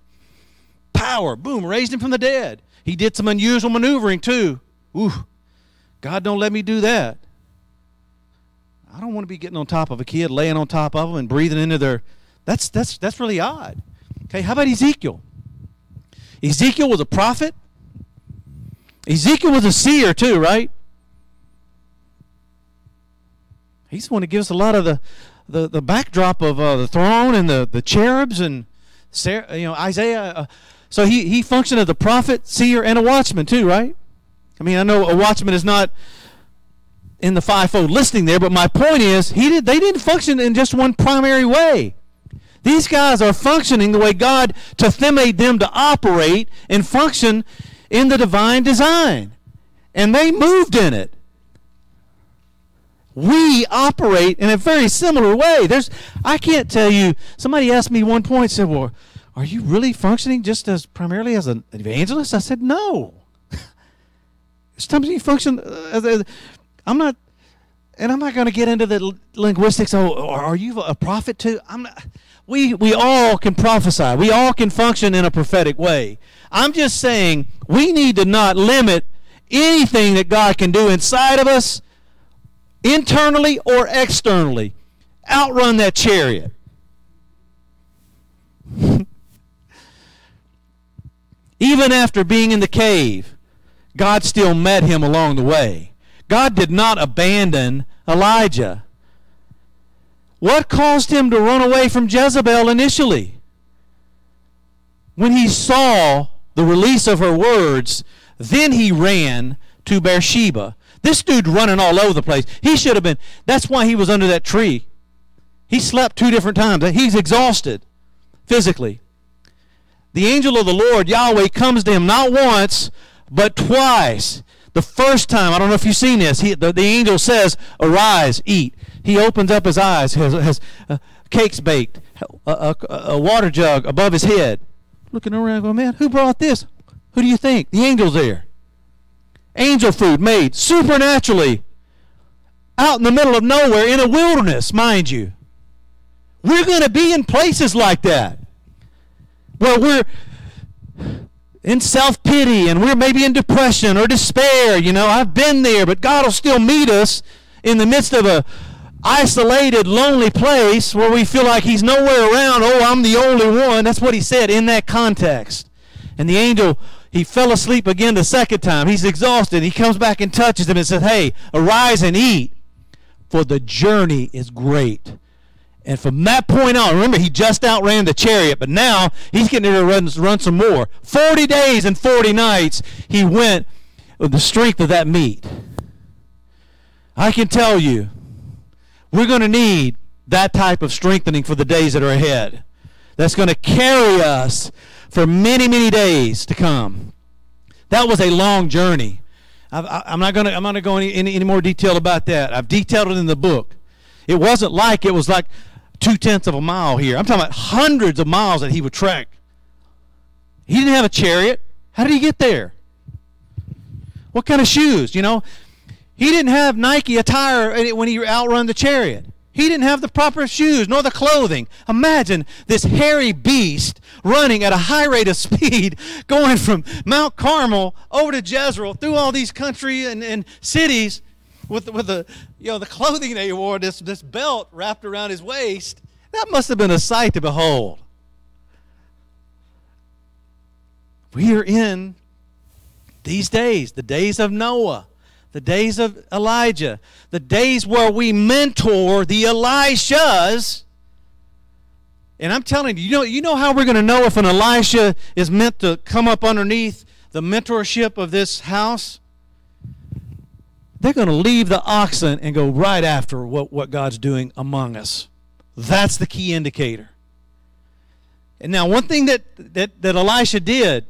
Power. Boom, raised him from the dead. He did some unusual maneuvering too. Ooh, God don't let me do that. I don't want to be getting on top of a kid, laying on top of them, and breathing into their. That's that's that's really odd. Okay, how about Ezekiel? Ezekiel was a prophet. Ezekiel was a seer too, right? He's the one that gives a lot of the the, the backdrop of uh, the throne and the, the cherubs and you know Isaiah. Uh, so he he functioned as a prophet, seer, and a watchman too, right? I mean, I know a watchman is not in the fivefold listing there, but my point is he did they didn't function in just one primary way. These guys are functioning the way God made them to operate and function in the divine design. And they moved in it we operate in a very similar way. There's, I can't tell you. Somebody asked me one point, said, "Well, are you really functioning just as primarily as an evangelist?" I said, "No. Sometimes you function uh, as a, I'm not, and I'm not going to get into the linguistics. Oh, are you a prophet too? I'm not. We we all can prophesy. We all can function in a prophetic way. I'm just saying we need to not limit anything that God can do inside of us." Internally or externally, outrun that chariot. Even after being in the cave, God still met him along the way. God did not abandon Elijah. What caused him to run away from Jezebel initially? When he saw the release of her words, then he ran to Beersheba. This dude running all over the place. He should have been. That's why he was under that tree. He slept two different times. He's exhausted physically. The angel of the Lord, Yahweh, comes to him not once, but twice. The first time, I don't know if you've seen this, he, the, the angel says, Arise, eat. He opens up his eyes, has, has uh, cakes baked, a, a, a, water jug above his head. Looking around, going, Man, who brought this? Who do you think? The angel's there. Angel food made supernaturally out in the middle of nowhere in a wilderness, mind you. We're going to be in places like that where we're in self pity and we're maybe in depression or despair. You know, I've been there, but God will still meet us in the midst of a isolated, lonely place where we feel like He's nowhere around. Oh, I'm the only one. That's what He said in that context. And the angel, he fell asleep again the second time. He's exhausted. He comes back and touches him and says, Hey, arise and eat, for the journey is great. And from that point on, remember, he just outran the chariot, but now he's getting ready to run, run some more. 40 days and 40 nights he went with the strength of that meat. I can tell you, we're going to need that type of strengthening for the days that are ahead. That's going to carry us for many, many days to come. That was a long journey. i am not going to. I'm not going to go any, any, any more detail about that. I've detailed it in the book. It wasn't like it was like two tenths of a mile here. I'm talking about hundreds of miles that he would trek. He didn't have a chariot. How did he get there? What kind of shoes? You know, he didn't have Nike attire when he outrun the chariot. He didn't have the proper shoes nor the clothing. Imagine this hairy beast running at a high rate of speed, going from Mount Carmel over to Jezreel through all these country and, and cities with with the you know the clothing that he wore, this this belt wrapped around his waist. That must have been a sight to behold. We are in these days, the days of Noah, the days of Elijah, the days where we mentor the Elishas. And I'm telling you, you know, you know how we're going to know if an Elisha is meant to come up underneath the mentorship of this house? they're going to leave the oxen and go right after what, what God's doing among us. That's the key indicator. And now, one thing that, that, that Elisha did,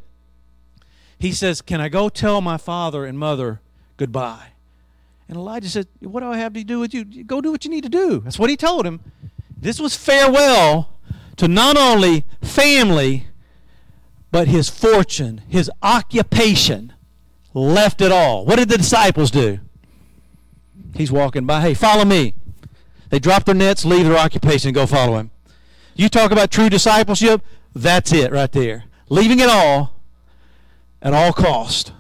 he says, Can I go tell my father and mother goodbye? And Elijah said, What do I have to do with you? Go do what you need to do. That's what he told him. This was farewell to not only family, but his fortune, his occupation. Left it all. What did the disciples do? He's walking by. Hey, follow me. They drop their nets, leave their occupation, and go follow him. You talk about true discipleship, that's it right there. Leaving it all at all cost.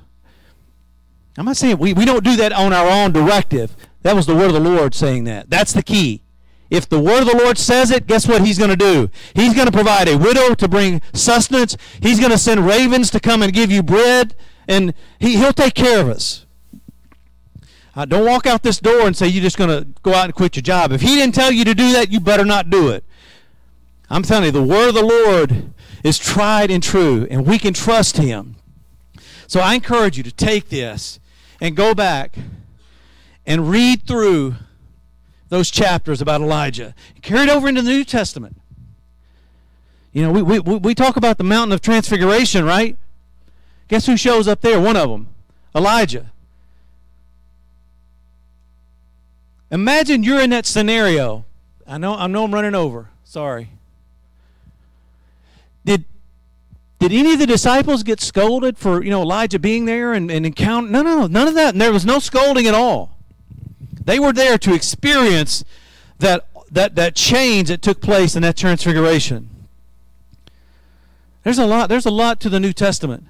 I'm not saying we, we don't do that on our own directive. That was the word of the Lord saying that. That's the key. If the word of the Lord says it, guess what he's going to do? He's going to provide a widow to bring sustenance. He's going to send ravens to come and give you bread. And he, he'll take care of us. Uh, don't walk out this door and say you're just going to go out and quit your job. If he didn't tell you to do that, you better not do it. I'm telling you, the word of the Lord is tried and true, and we can trust him. So I encourage you to take this and go back and read through those chapters about Elijah. Carry it over into the New Testament. You know, we, we, we talk about the mountain of transfiguration, right? Guess who shows up there? One of them Elijah. Imagine you're in that scenario. I know I know I'm running over. Sorry. Did did any of the disciples get scolded for, you know, Elijah being there and, and encounter no no none of that. And there was no scolding at all. They were there to experience that that that change that took place in that transfiguration. There's a lot there's a lot to the New Testament.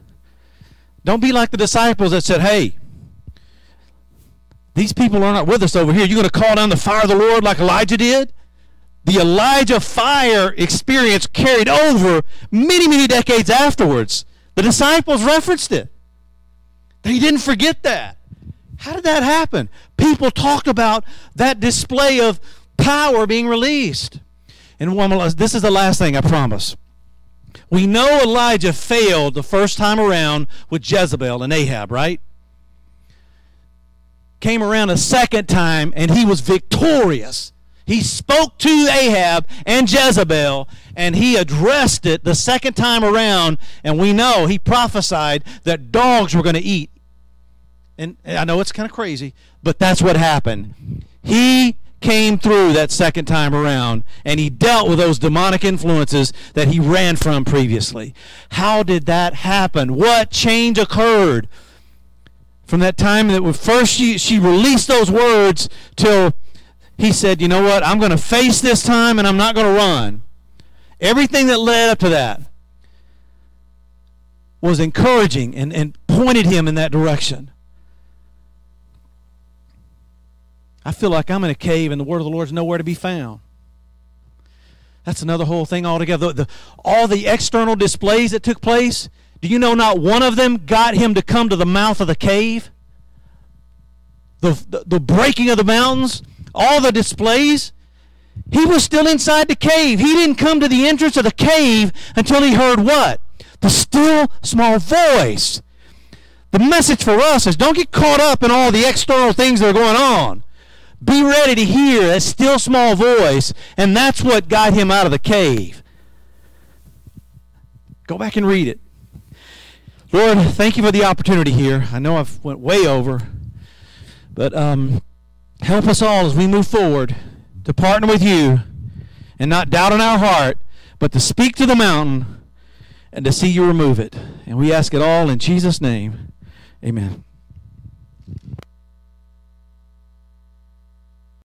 Don't be like the disciples that said, Hey, these people are not with us over here. You're going to call down the fire of the Lord like Elijah did? The Elijah fire experience carried over many, many decades afterwards. The disciples referenced it. They didn't forget that. How did that happen? People talk about that display of power being released. And one, this is the last thing I promise. We know Elijah failed the first time around with Jezebel and Ahab, right? came around a second time and he was victorious. He spoke to Ahab and Jezebel and he addressed it the second time around. And we know he prophesied that dogs were going to eat And I know it's kind of crazy, but that's what happened. He came through that second time around and he dealt with those demonic influences that he ran from previously. How did that happen? What change occurred from that time that first she, she released those words till he said, You know what? I'm going to face this time and I'm not going to run. Everything that led up to that was encouraging and, and pointed him in that direction. I feel like I'm in a cave and the word of the Lord is nowhere to be found. That's another whole thing altogether. The, the, all the external displays that took place, do you know not one of them got him to come to the mouth of the cave? The, the, the breaking of the mountains, all the displays. He was still inside the cave. He didn't come to the entrance of the cave until he heard what? The still small voice. The message for us is don't get caught up in all the external things that are going on. Be ready to hear that still small voice, and that's what got him out of the cave. Go back and read it. Lord, thank you for the opportunity here. I know I've went way over, but um, help us all as we move forward to partner with you and not doubt in our heart, but to speak to the mountain and to see you remove it. And we ask it all in Jesus' name. Amen.